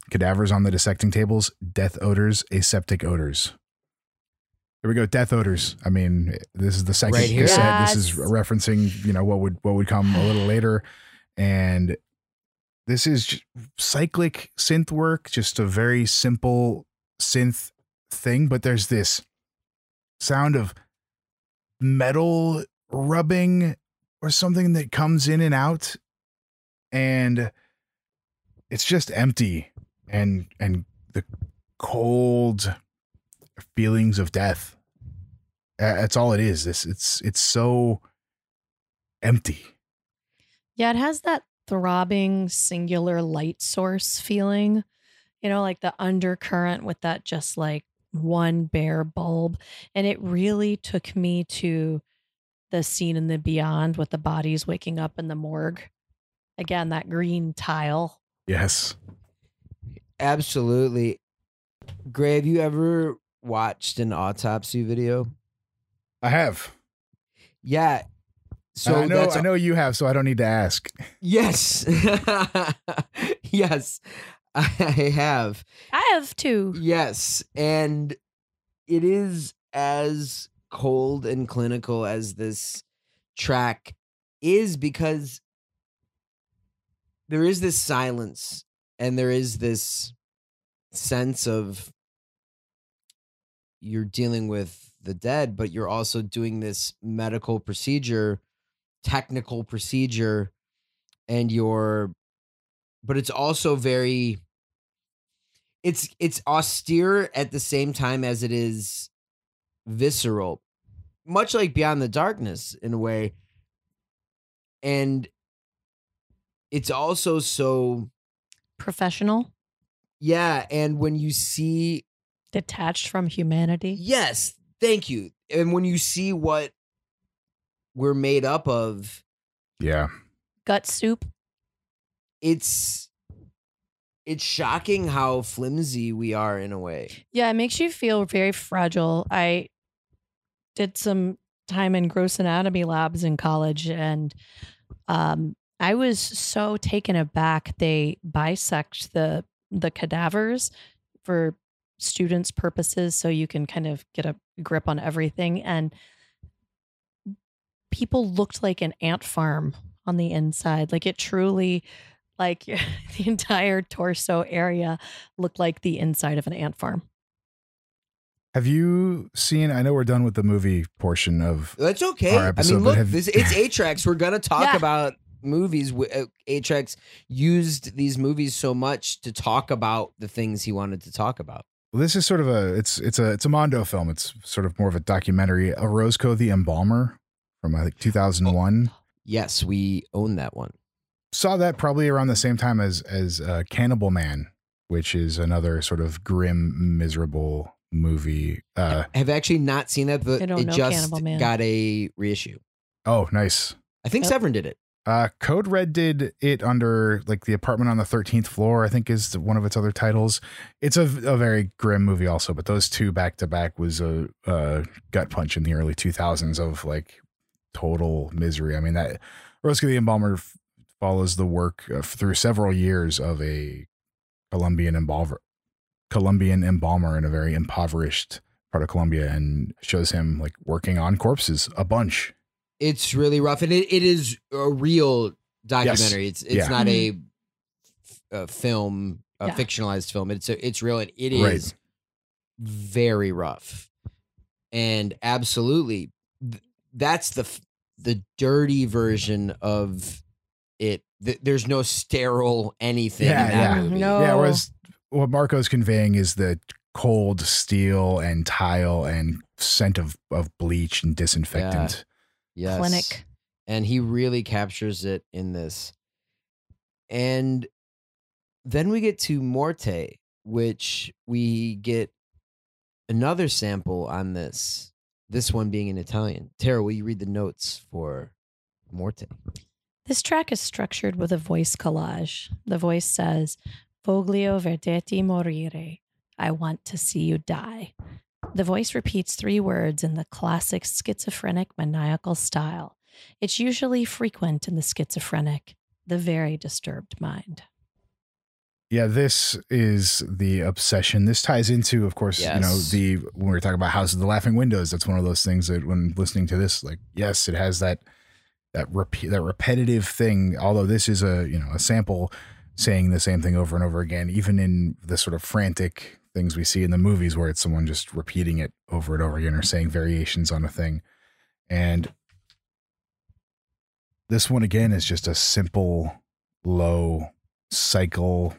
Cadavers on the dissecting tables, death odors, aseptic odors. Here we go, death odors. I mean, this is the second Right here. cassette. This is referencing, you know, what would what would come a little later, and this is cyclic synth work, just a very simple synth thing. But there's this sound of metal rubbing or something that comes in and out, and it's just empty and and the cold feelings of death. That's all it is. This it's it's so empty. Yeah, it has that throbbing singular light source feeling, you know, like the undercurrent with that just like one bare bulb. And it really took me to the scene in the beyond with the bodies waking up in the morgue. Again, that green tile. Yes. Absolutely. Gray, have you ever watched an autopsy video? I have. Yeah. So So I know I know you have, so I don't need to ask. yes, yes, I have. I have two. Yes, and it is as cold and clinical as this track is because there is this silence and there is this sense of you're dealing with the dead, but you're also doing this medical procedure, technical procedure, and you're, but it's also very, it's it's austere at the same time as it is visceral, much like Beyond the Darkness in a way, and it's also so Professional, yeah. And when you see detached from humanity. Yes, thank you. And when you see what we're made up of, Yeah. Gut soup. it's it's shocking how flimsy we are in a way. Yeah, it makes you feel very fragile. I did some time in gross anatomy labs in college and um I was so taken aback they bisect the the cadavers for students purposes so you can kind of get a grip on everything and people looked like an ant farm on the inside like it truly like the entire torso area looked like the inside of an ant farm Have you seen? I know we're done with the movie portion of. That's okay. Our I mean, look, have- this, it's Atrax. We're gonna talk Yeah. about movies. wi- uh, Atrax used these movies so much to talk about the things he wanted to talk about. Well, this is sort of a. It's it's a it's a Mondo film. It's sort of more of a documentary. Orozco the Embalmer from I think 2001. Yes, we own that one. Saw that probably around the same time as as uh, Cannibal Man, which is another sort of grim, miserable movie. Uh, I've actually not seen that, but I don't it know just Cannibal Man. got a reissue. oh, nice. I think Yep. Severin did it. Uh, Code Red did it under like the apartment on the 13th floor, I think is one of its other titles. It's a, a very grim movie also, but those two back to back was a, a gut punch in the early 2000s of like total misery. I mean, that Orozco the Embalmer f- follows the work uh, through several years of a Colombian embalmer, Colombian embalmer in a very impoverished part of Colombia and shows him like working on corpses a bunch. It's really rough, and it, it is a real documentary. It's it's Yeah. not a, a film, a Yeah. fictionalized film. It's a, it's real, and it is Right. very rough, and absolutely, that's the the dirty version of it. Th- There's no sterile anything Yeah, in that yeah. movie. No. Yeah, whereas what Marco's conveying is the cold steel and tile and scent of, of bleach and disinfectant. Yes. clinic and he really captures it in this. And then we get to Morte, which we get another sample on this. This one being in Italian. Tara, will you read the notes for Morte? This track is structured with a voice collage. The voice says, Voglio vederti morire. I want to see you die. The voice repeats three words in the classic schizophrenic maniacal style. It's usually frequent in the schizophrenic, the very disturbed mind. Yeah, this is the obsession. This ties into, of course, you know, the when we are talking about House of the Laughing Windows, that's one of those things that when listening to this, like, yes, it has that that repeat that repetitive thing, although this is a you know a sample saying the same thing over and over again, even in the sort of frantic things we see in the movies where it's someone just repeating it over and over again or saying variations on a thing. And this one again is just a simple, low cycle,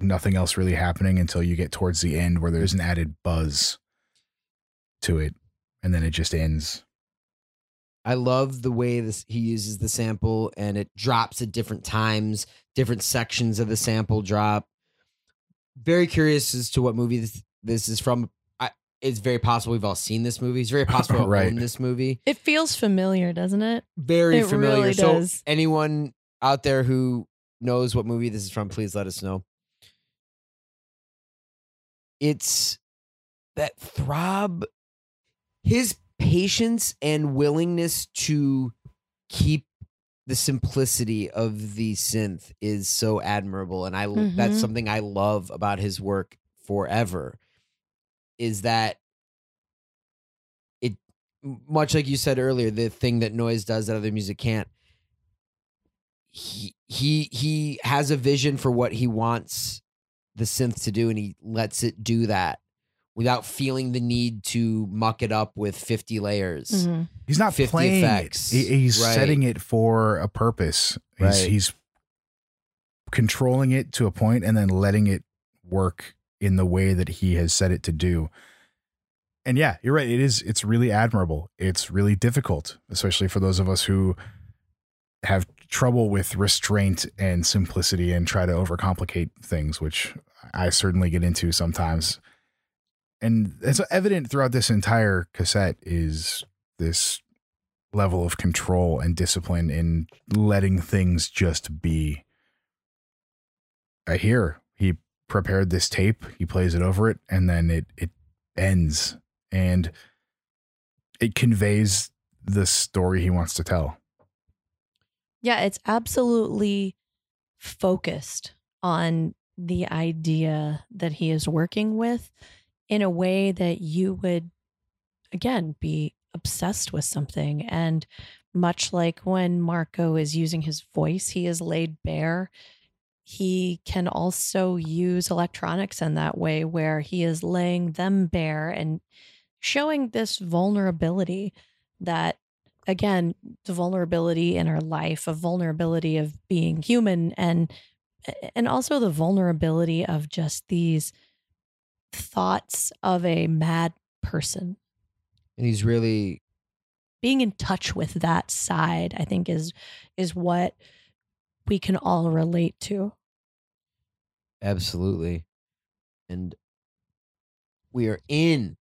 nothing else really happening until you get towards the end where there's an added buzz to it. And then it just ends. I love the way this he uses the sample and it drops at different times, different sections of the sample drop. Very curious as to what movie this, this is from. I, it's very possible we've all seen this movie. It's very possible Right. right. own this movie. It feels familiar, doesn't it? Very It familiar. really so does. anyone out there who knows what movie this is from, please let us know. It's that throb, his patience and willingness to keep the simplicity of the synth is so admirable and i that's Mhm. something i love about his work forever is that it much like you said earlier the thing that noise does that other music can't he he he has a vision for what he wants the synth to do and he lets it do that without feeling the need to muck it up with 50 layers Mhm. He's not 50 playing effects. it. He's Right. setting it for a purpose. He's, Right. he's controlling it to a point and then letting it work in the way that he has set it to do. And yeah, you're right. It is. It's really admirable. It's really difficult, especially for those of us who have trouble with restraint and simplicity and try to overcomplicate things, which I certainly get into sometimes. And it's evident throughout this entire cassette is this level of control and discipline in letting things just be. I hear he prepared this tape, he plays it over it, and then it it ends. And it conveys the story he wants to tell. Yeah, it's absolutely focused on the idea that he is working with in a way that you would, again, be obsessed with something. And much like when Marco is using his voice, he is laid bare. He can also use electronics in that way, where he is laying them bare and showing this vulnerability that again the vulnerability in our life a vulnerability of being human and and also the vulnerability of just these thoughts of a mad person And he's really being in touch with that side i think is is what we can all relate to absolutely. And we are in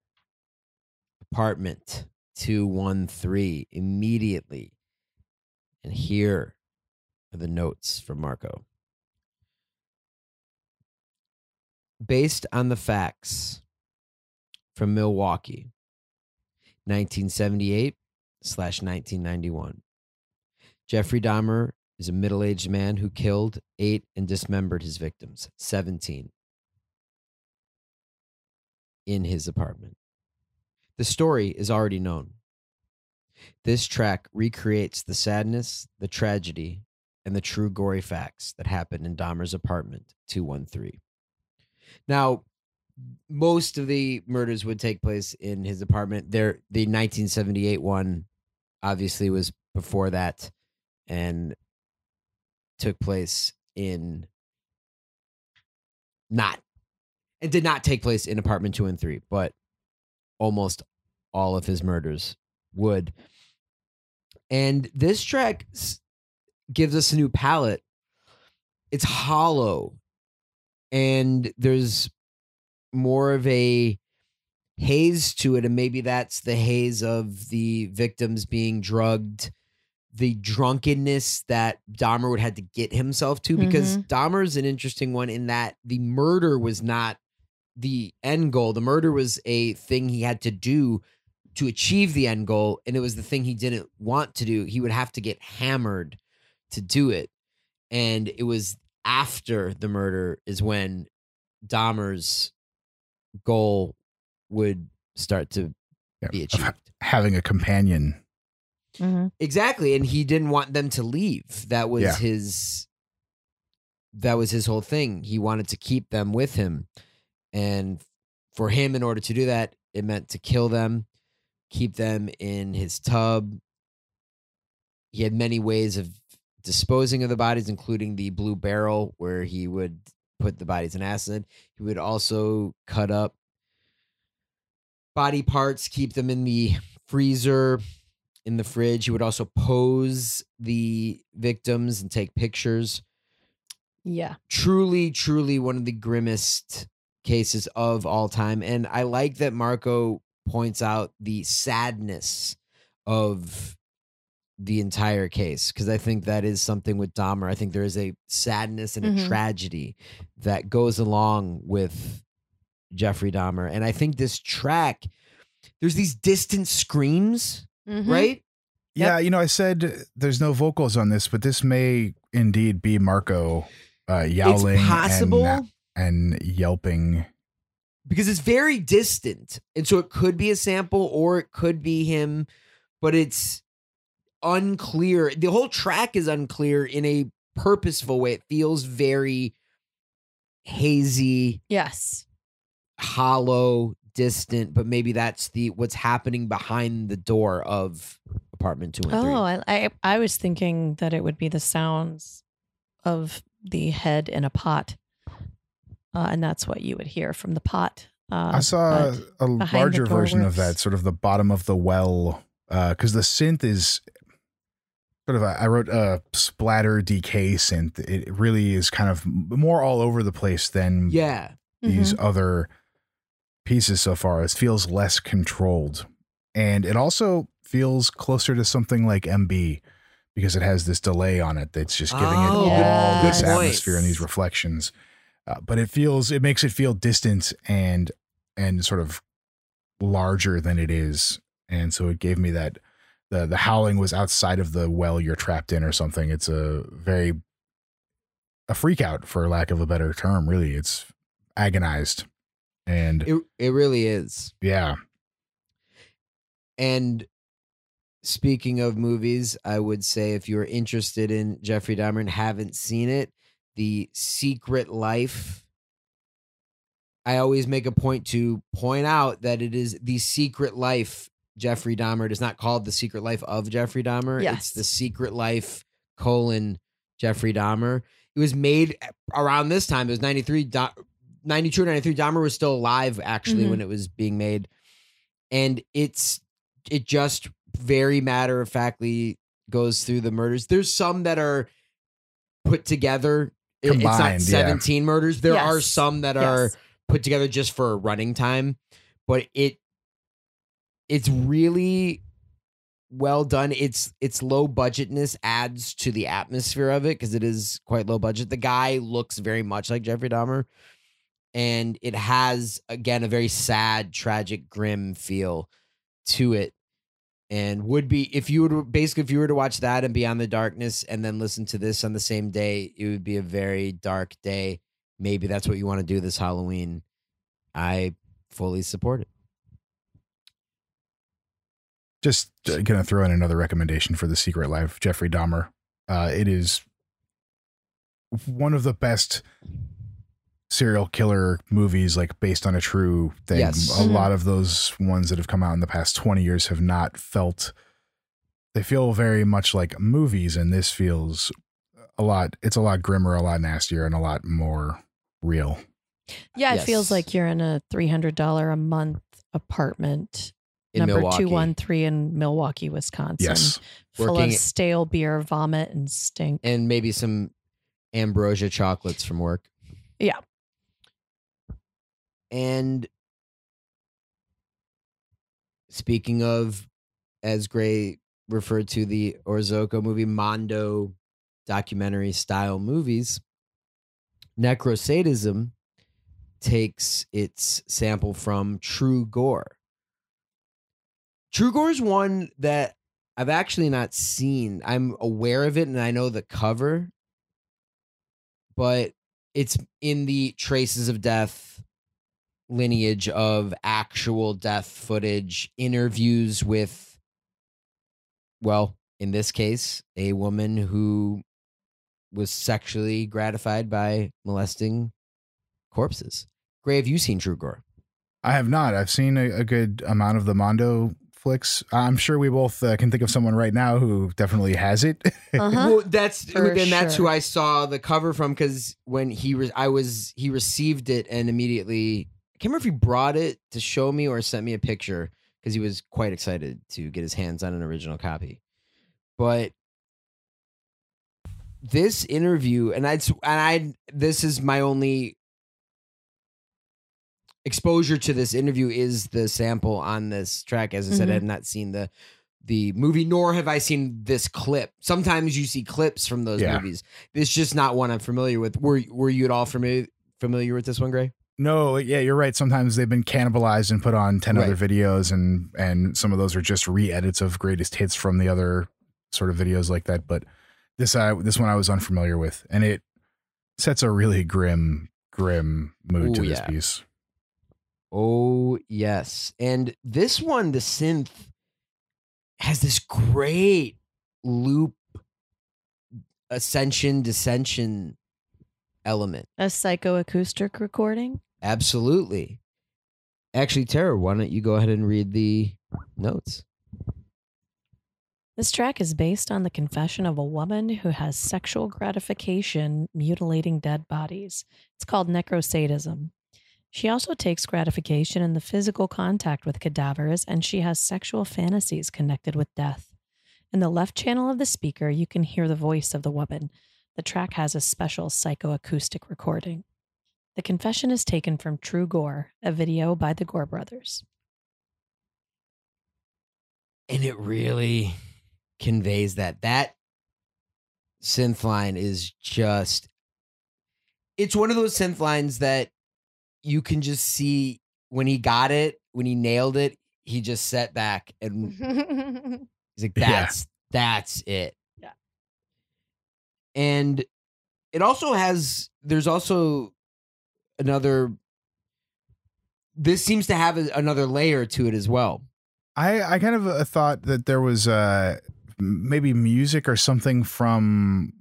apartment 213 immediately. And here are the notes from Marco. Based on the facts from Milwaukee, 1978 slash 1991. Jeffrey Dahmer is a middle aged man who killed, ate, and dismembered his victims, 17, in his apartment. The story is already known. This track recreates the sadness, the tragedy, and the true gory facts that happened in Dahmer's apartment 213. Now, most of the murders would take place in his apartment. There, the 1978 one obviously was before that and took place in not it did not take place in apartment 2 and 3 but almost all of his murders would. And this track gives us a new palette. It's hollow and there's more of a haze to it and maybe that's the haze of the victims being drugged the drunkenness that Dahmer would had to get himself to because mm-hmm. Dahmer's an interesting one in that the murder was not the end goal. The murder was a thing he had to do to achieve the end goal, and it was the thing he didn't want to do. He would have to get hammered to do it. And it was after the murder is when Dahmer's goal would start to Yeah, be of ha- achieved. having a companion. Mm-hmm. Exactly, and he didn't want them to leave. That was Yeah. his that was his whole thing. He wanted to keep them with him. And for him in order to do that, it meant to kill them, keep them in his tub. He had many ways of disposing of the bodies including the blue barrel where he would put the bodies in acid. He would also cut up body parts, keep them in the freezer in the fridge. He would also pose the victims and take pictures. Yeah. Truly, truly one of the grimmest cases of all time. And I like that Marco points out the sadness of the entire case because I think that is something with Dahmer. I think there is a sadness and a Mhm. tragedy that goes along with Jeffrey Dahmer. And I think this track, there's these distant screams Mhm. right? Yeah, you know, I said there's no vocals on this, but this may indeed be Marco uh, yowling it's possible and, and yelping. because it's very distant. And so it could be a sample or it could be him, but it's unclear. The whole track is unclear in a purposeful way. It feels very hazy, Yes. hollow, distant, but maybe that's the what's happening behind the door of apartment 2 and 3. Oh, I, I I was thinking that it would be the sounds of the head in a pot, uh, and that's what you would hear from the pot. Uh, I saw a larger door version of that, sort of the bottom of the well, because the synth is sort of a, I wrote a splatter decay synth. It really is kind of more all over the place than Yeah. these Mhm. other pieces so far. It feels less controlled. And it also feels closer to something like MB because it has this delay on it that's just giving Oh, it all good- this atmosphere and these reflections. Uh, but it feels, it makes it feel distant and, and sort of larger than it is. and so it gave me that the the howling was outside of the well you're trapped in or something. It's a very a freak out for lack of a better term. Really, it's agonized, and It it really is. yeah, And speaking of movies, I would say if you're interested in Jeffrey Dahmer and haven't seen it, The Secret Life. I always make a point to point out that it is The Secret Life Jeffrey Dahmer. It is not called The Secret Life of Jeffrey Dahmer. Yes. It's The Secret Life colon Jeffrey Dahmer. It was made around this time. It was 93, Do- 92 or 93. Dahmer was still alive actually Mhm. when it was being made. And it's it just very matter of factly goes through the murders. There's some that are put together. It- it's not Combined, yeah. 17 murders. There are some that are put together just for running time, but it it's really well done. It's it's low budgetness adds to the atmosphere of it because it is quite low budget. The guy looks very much like Jeffrey Dahmer, and it has again a very sad, tragic, grim feel to it. And would be if you were basically if you were to watch that and Beyond the Darkness and then listen to this on the same day, it would be a very dark day. Maybe that's what you want to do this Halloween. I fully support it. Just uh, gonna throw in another recommendation for the Secret Life, Jeffrey Dahmer. Uh, it is one of the best serial killer movies, like based on a true thing. Yes. A Mhm. lot of those ones that have come out in the past twenty years have not felt. They feel very much like movies, and this feels a lot. It's a lot grimmer, a lot nastier, and a lot more real. Yeah, it Yes. feels like you're in a three hundred dollar a month apartment, In number Milwaukee. two one three in Milwaukee, Wisconsin. Yes, full Working- of stale beer, vomit, and stink. and maybe some ambrosia chocolates from work. Yeah. And speaking of, as Gray referred to the Orozco movie, Mondo documentary style movies, necrosadism takes its sample from True Gore. True Gore is one that I've actually not seen. I'm aware of it and I know the cover, but it's in the traces of death lineage of actual death footage, interviews with, well, in this case, a woman who was sexually gratified by molesting corpses. Gray, have you seen True Gore? I have not. I've seen a, a good amount of the Mondo flicks. I'm sure we both uh, can think of someone right now who definitely has it. Uh-huh. Well, that's For then that's who. I saw the cover from because when he re- I was he received it and immediately I can't remember if he brought it to show me or sent me a picture because he was quite excited to get his hands on an original copy. But this interview and I'd and I this is my only exposure to this interview is the sample on this track. As I said, I Mhm. have not seen the the movie, nor have I seen this clip. Sometimes you see clips from those Yeah. movies. It's just not one I'm familiar with. Were Were you at all familiar familiar with this one, Gray? no, yeah, you're right. Sometimes they've been cannibalized and put on 10 other videos and and some of those are just re-edits of greatest hits from the other sort of videos like that, but this I this one I was unfamiliar with and it sets a really grim grim mood to this yeah. piece. Oh yes, and this one, the synth, has this great loop ascension dissension element. A psychoacoustic recording. Absolutely. Actually, Tara, why don't you go ahead and read the notes? This track is based on the confession of a woman who has sexual gratification mutilating dead bodies. It's called necrosadism. She also takes gratification in the physical contact with cadavers, and she has sexual fantasies connected with death. In the left channel of the speaker, you can hear the voice of the woman. The track has a special psychoacoustic recording. The confession is taken from True Gore, a video by the Gore brothers. And it really conveys that. That synth line is just, it's one of those synth lines that you can just see when he got it, when he nailed it, he just sat back and he's like, Yeah. "That's that's it." Yeah. And it also has. There's also another. This seems to have a, another layer to it as well. I I kind of uh, thought that there was uh maybe music or something from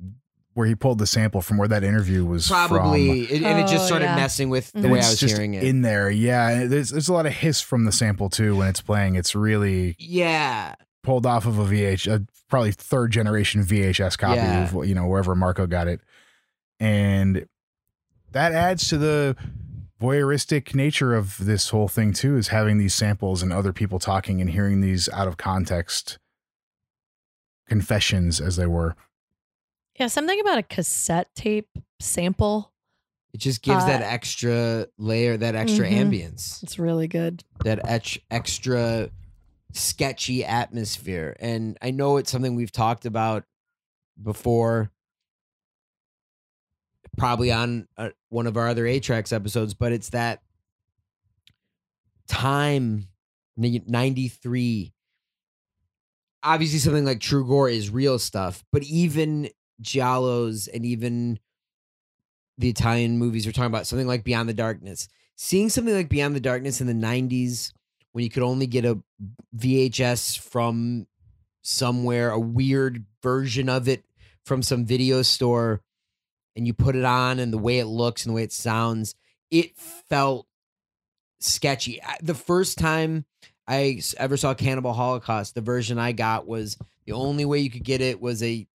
where he pulled the sample from where that interview was from. Probably, it, and it just Oh, started yeah. messing with the Mhm. Way I was just hearing it. in there. Yeah, there's there's a lot of hiss from the sample too when it's playing. It's really yeah, pulled off of a VH, a probably third generation VHS copy Yeah. of you know wherever Marco got it, and that adds to the voyeuristic nature of this whole thing too. Is having these samples and other people talking and hearing these out of context confessions, as they were. Yeah, something about a cassette tape sample. it just gives that Uh, extra layer, that extra Mhm. ambience. It's really good. that etch, extra sketchy atmosphere. And I know it's something we've talked about before, probably on uh, one of our other Atrax episodes, but it's that time, 93. Obviously, something like True Gore is real stuff, but even Giallos and even the Italian movies we're talking about, something like Beyond the Darkness seeing something like Beyond the Darkness in the 90s when you could only get a VHS from somewhere, a weird version of it from some video store, and you put it on and the way it looks and the way it sounds, it felt sketchy. The first time I ever saw Cannibal Holocaust, the version I got was the only way you could get it was a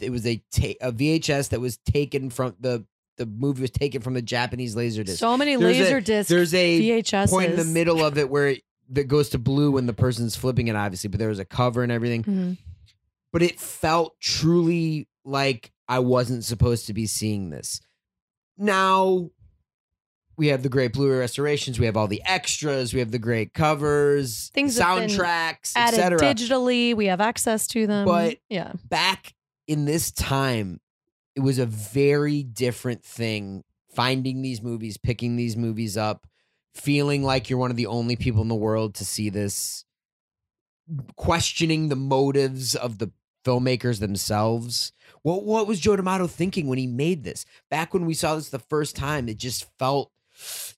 it was a ta- a VHS that was taken from the the movie was taken from the Japanese laser disc. So many There's a- laser disc There's a VHS point in the middle of it where it, that goes to blue when the person's flipping it, obviously, but there was a cover and everything. Mhm. But it felt truly like I wasn't supposed to be seeing this. Now we have the great Blu-ray restorations, we have all the extras, we have the great covers, Things soundtracks, etc. digitally, we have access to them. But- yeah, Back in this time, it was a very different thing finding these movies, picking these movies up, feeling like you're one of the only people in the world to see this, questioning the motives of the filmmakers themselves. What what was Joe D'Amato thinking when he made this? Back when we saw this the first time, it just felt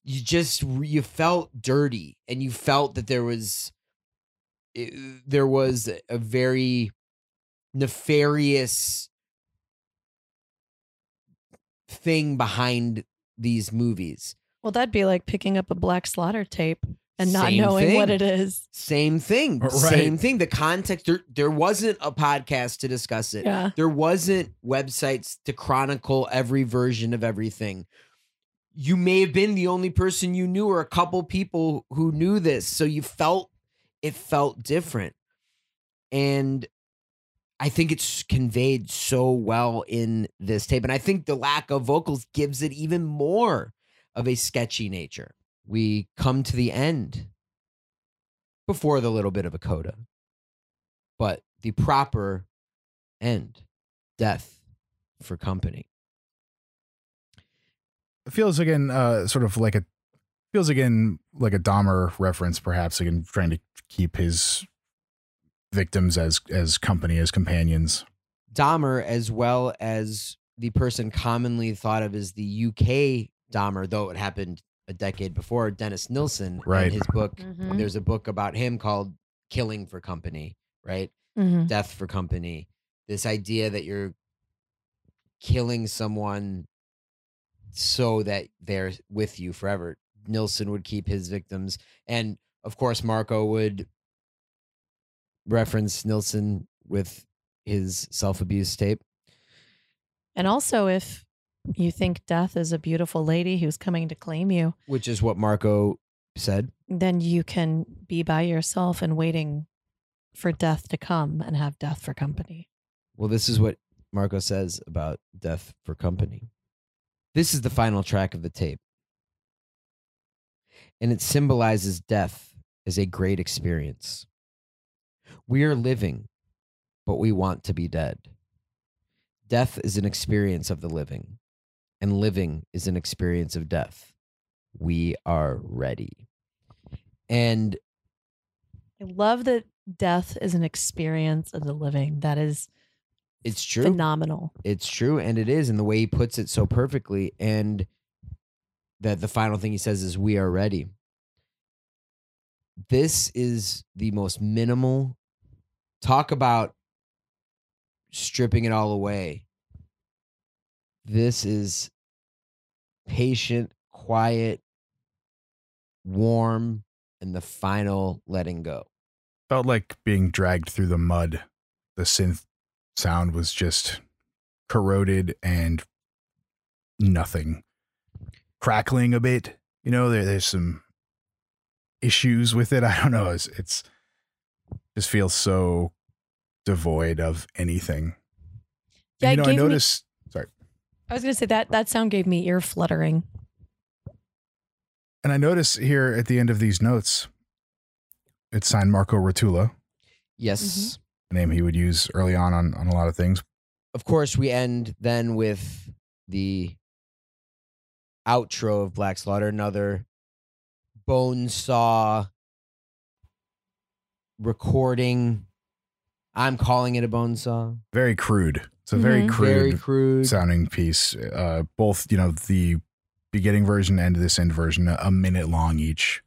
you just you felt dirty and you felt that there was it- there was a very nefarious thing behind these movies. well, that'd be like picking up a Black Slaughter tape and not Same knowing what it is. Same thing. Right. Same thing. The context there there wasn't a podcast to discuss it. Yeah, There wasn't websites to chronicle every version of everything. You may have been the only person you knew or a couple people who knew this. So you felt it felt different. And I think it's conveyed so well in this tape. And I think the lack of vocals gives it even more of a sketchy nature. We come to the end before the little bit of a coda, but the proper end death for company. It feels again, uh, sort of like a feels again like a Dahmer reference, perhaps again trying to keep his victims as as company as companions. Dahmer, as well as the person commonly thought of as the UK Dahmer, though it happened a decade before, Dennis Nilsen. Right. In his book, Mhm. there's a book about him called Killing for Company, right? Mhm. Death for Company. This idea that you're killing someone so that they're with you forever. Nilsen would keep his victims. And of course, Marco would reference Nilsen with his self abuse tape. and also if you think death is a beautiful lady who's coming to claim you, which is what Marco said. then you can be by yourself and waiting for death to come and have death for company. Well, this is what Marco says about Death for Company. This is the final track of the tape. And it symbolizes death as a great experience. We are living, but we want to be dead. Death is an experience of the living, and living is an experience of death. We are ready. And I love that death is an experience of the living. That is It's true. phenomenal. It's true, and it is, and the way he puts it so perfectly, and that the final thing he says is, "We are ready." This is the most minimal. Talk about stripping it all away. This is patient, quiet, warm, and the final letting go. Felt like being dragged through the mud. The synth sound was just corroded and nothing. Crackling a bit. You know, there, there's some issues with it. I don't know. It's, it's just feels so devoid of anything. Yeah, you know, I gave me- noticed. sorry. I was going to say that that sound gave me ear fluttering. And I notice here at the end of these notes, it's signed Marco Rotula, Yes. Mm-hmm. a name he would use early on, on on a lot of things. of course, we end then with the outro of Black Slaughter, another bone saw recording. I'm calling it a bone saw. Very crude. It's a very Mhm. crude, Very crude. sounding piece. Uh, both, you know, the beginning version and this end version, a, a minute long each.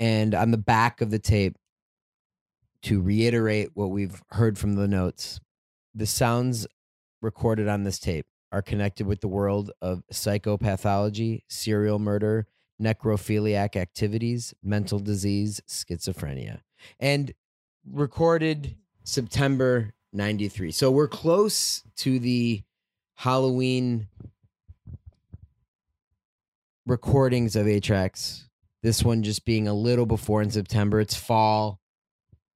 And on the back of the tape, to reiterate what we've heard from the notes, the sounds recorded on this tape are connected with the world of psychopathology, serial murder, necrophiliac activities, mental disease, schizophrenia, and recorded September 93. So we're close to the Halloween recordings of Atrax. This one just being a little before in September. It's fall.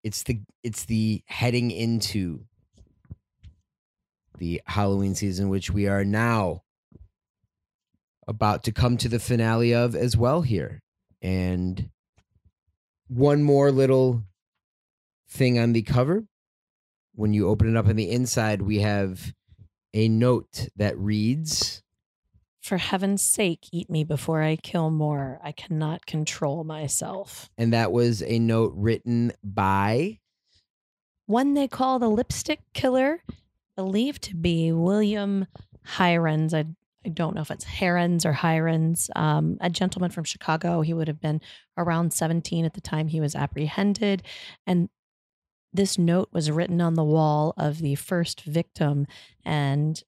It's the it's the heading into the Halloween season, which we are now about to come to the finale of as well here. And one more little thing on the cover. When you open it up on the inside, we have a note that reads For heaven's sake, eat me before I kill more. I cannot control myself. and that was a note written by One they call the lipstick killer, believed to be William Heirens. I, I don't know if it's Herons or Hirons, um, a gentleman from Chicago. He would have been around 17 at the time he was apprehended. And this note was written on the wall of the first victim. And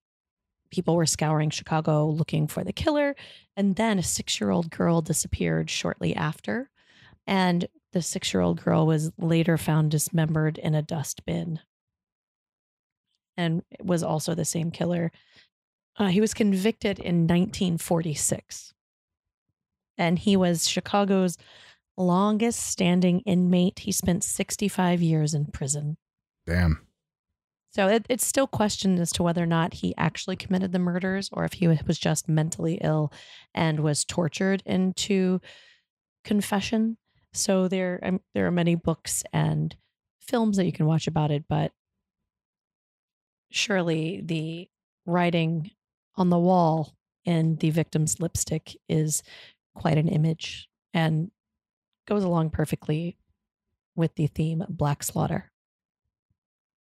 people were scouring Chicago looking for the killer. And then a six year old girl disappeared shortly after. And the six year old girl was later found dismembered in a dustbin and was also the same killer. Uh, he was convicted in 1946. And he was Chicago's longest standing inmate. He spent 65 years in prison. Damn. So it, it's still questioned as to whether or not he actually committed the murders or if he was just mentally ill and was tortured into confession. So there, um, there are many books and films that you can watch about it, but surely the writing on the wall and the victim's lipstick is quite an image and goes along perfectly with the theme black slaughter.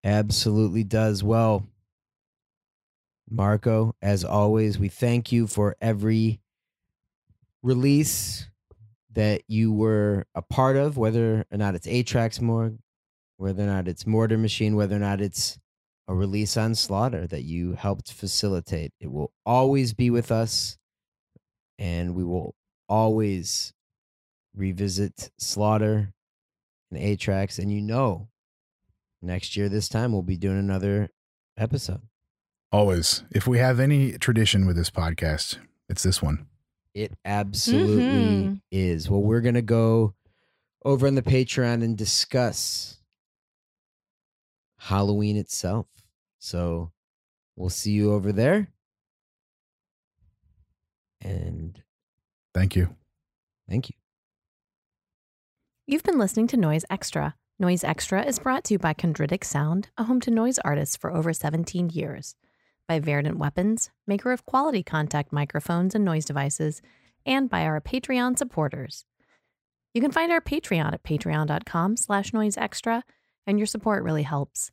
Absolutely does. Well, Marco, as always, we thank you for every release that you were a part of, whether or not it's Atrax Morgue, whether or not it's Morder Machine, whether or not it's a release on Slaughter that you helped facilitate. It will always be with us, and we will always revisit Slaughter and Atrax. And you know, next year this time we'll be doing another episode Always. If we have any tradition with this podcast, it's this one. it absolutely Mhm. is well we're gonna go over on the patreon and discuss halloween itself so we'll see you over there and Thank you. thank you You've been listening to Noise Extra. Noise Extra is brought to you by Chondritic Sound, a home to noise artists for over 17 years, by Verdant Weapons, maker of quality contact microphones and noise devices, and by our Patreon supporters. You can find our Patreon at patreon.com slash noise extra, and your support really helps.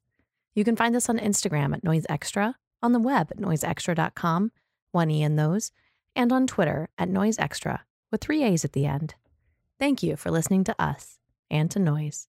You can find us on Instagram at noise extra, on the web at noiseextra.com, one E in those, and on Twitter at noise extra with three A's at the end. Thank you for listening to us and to Noise.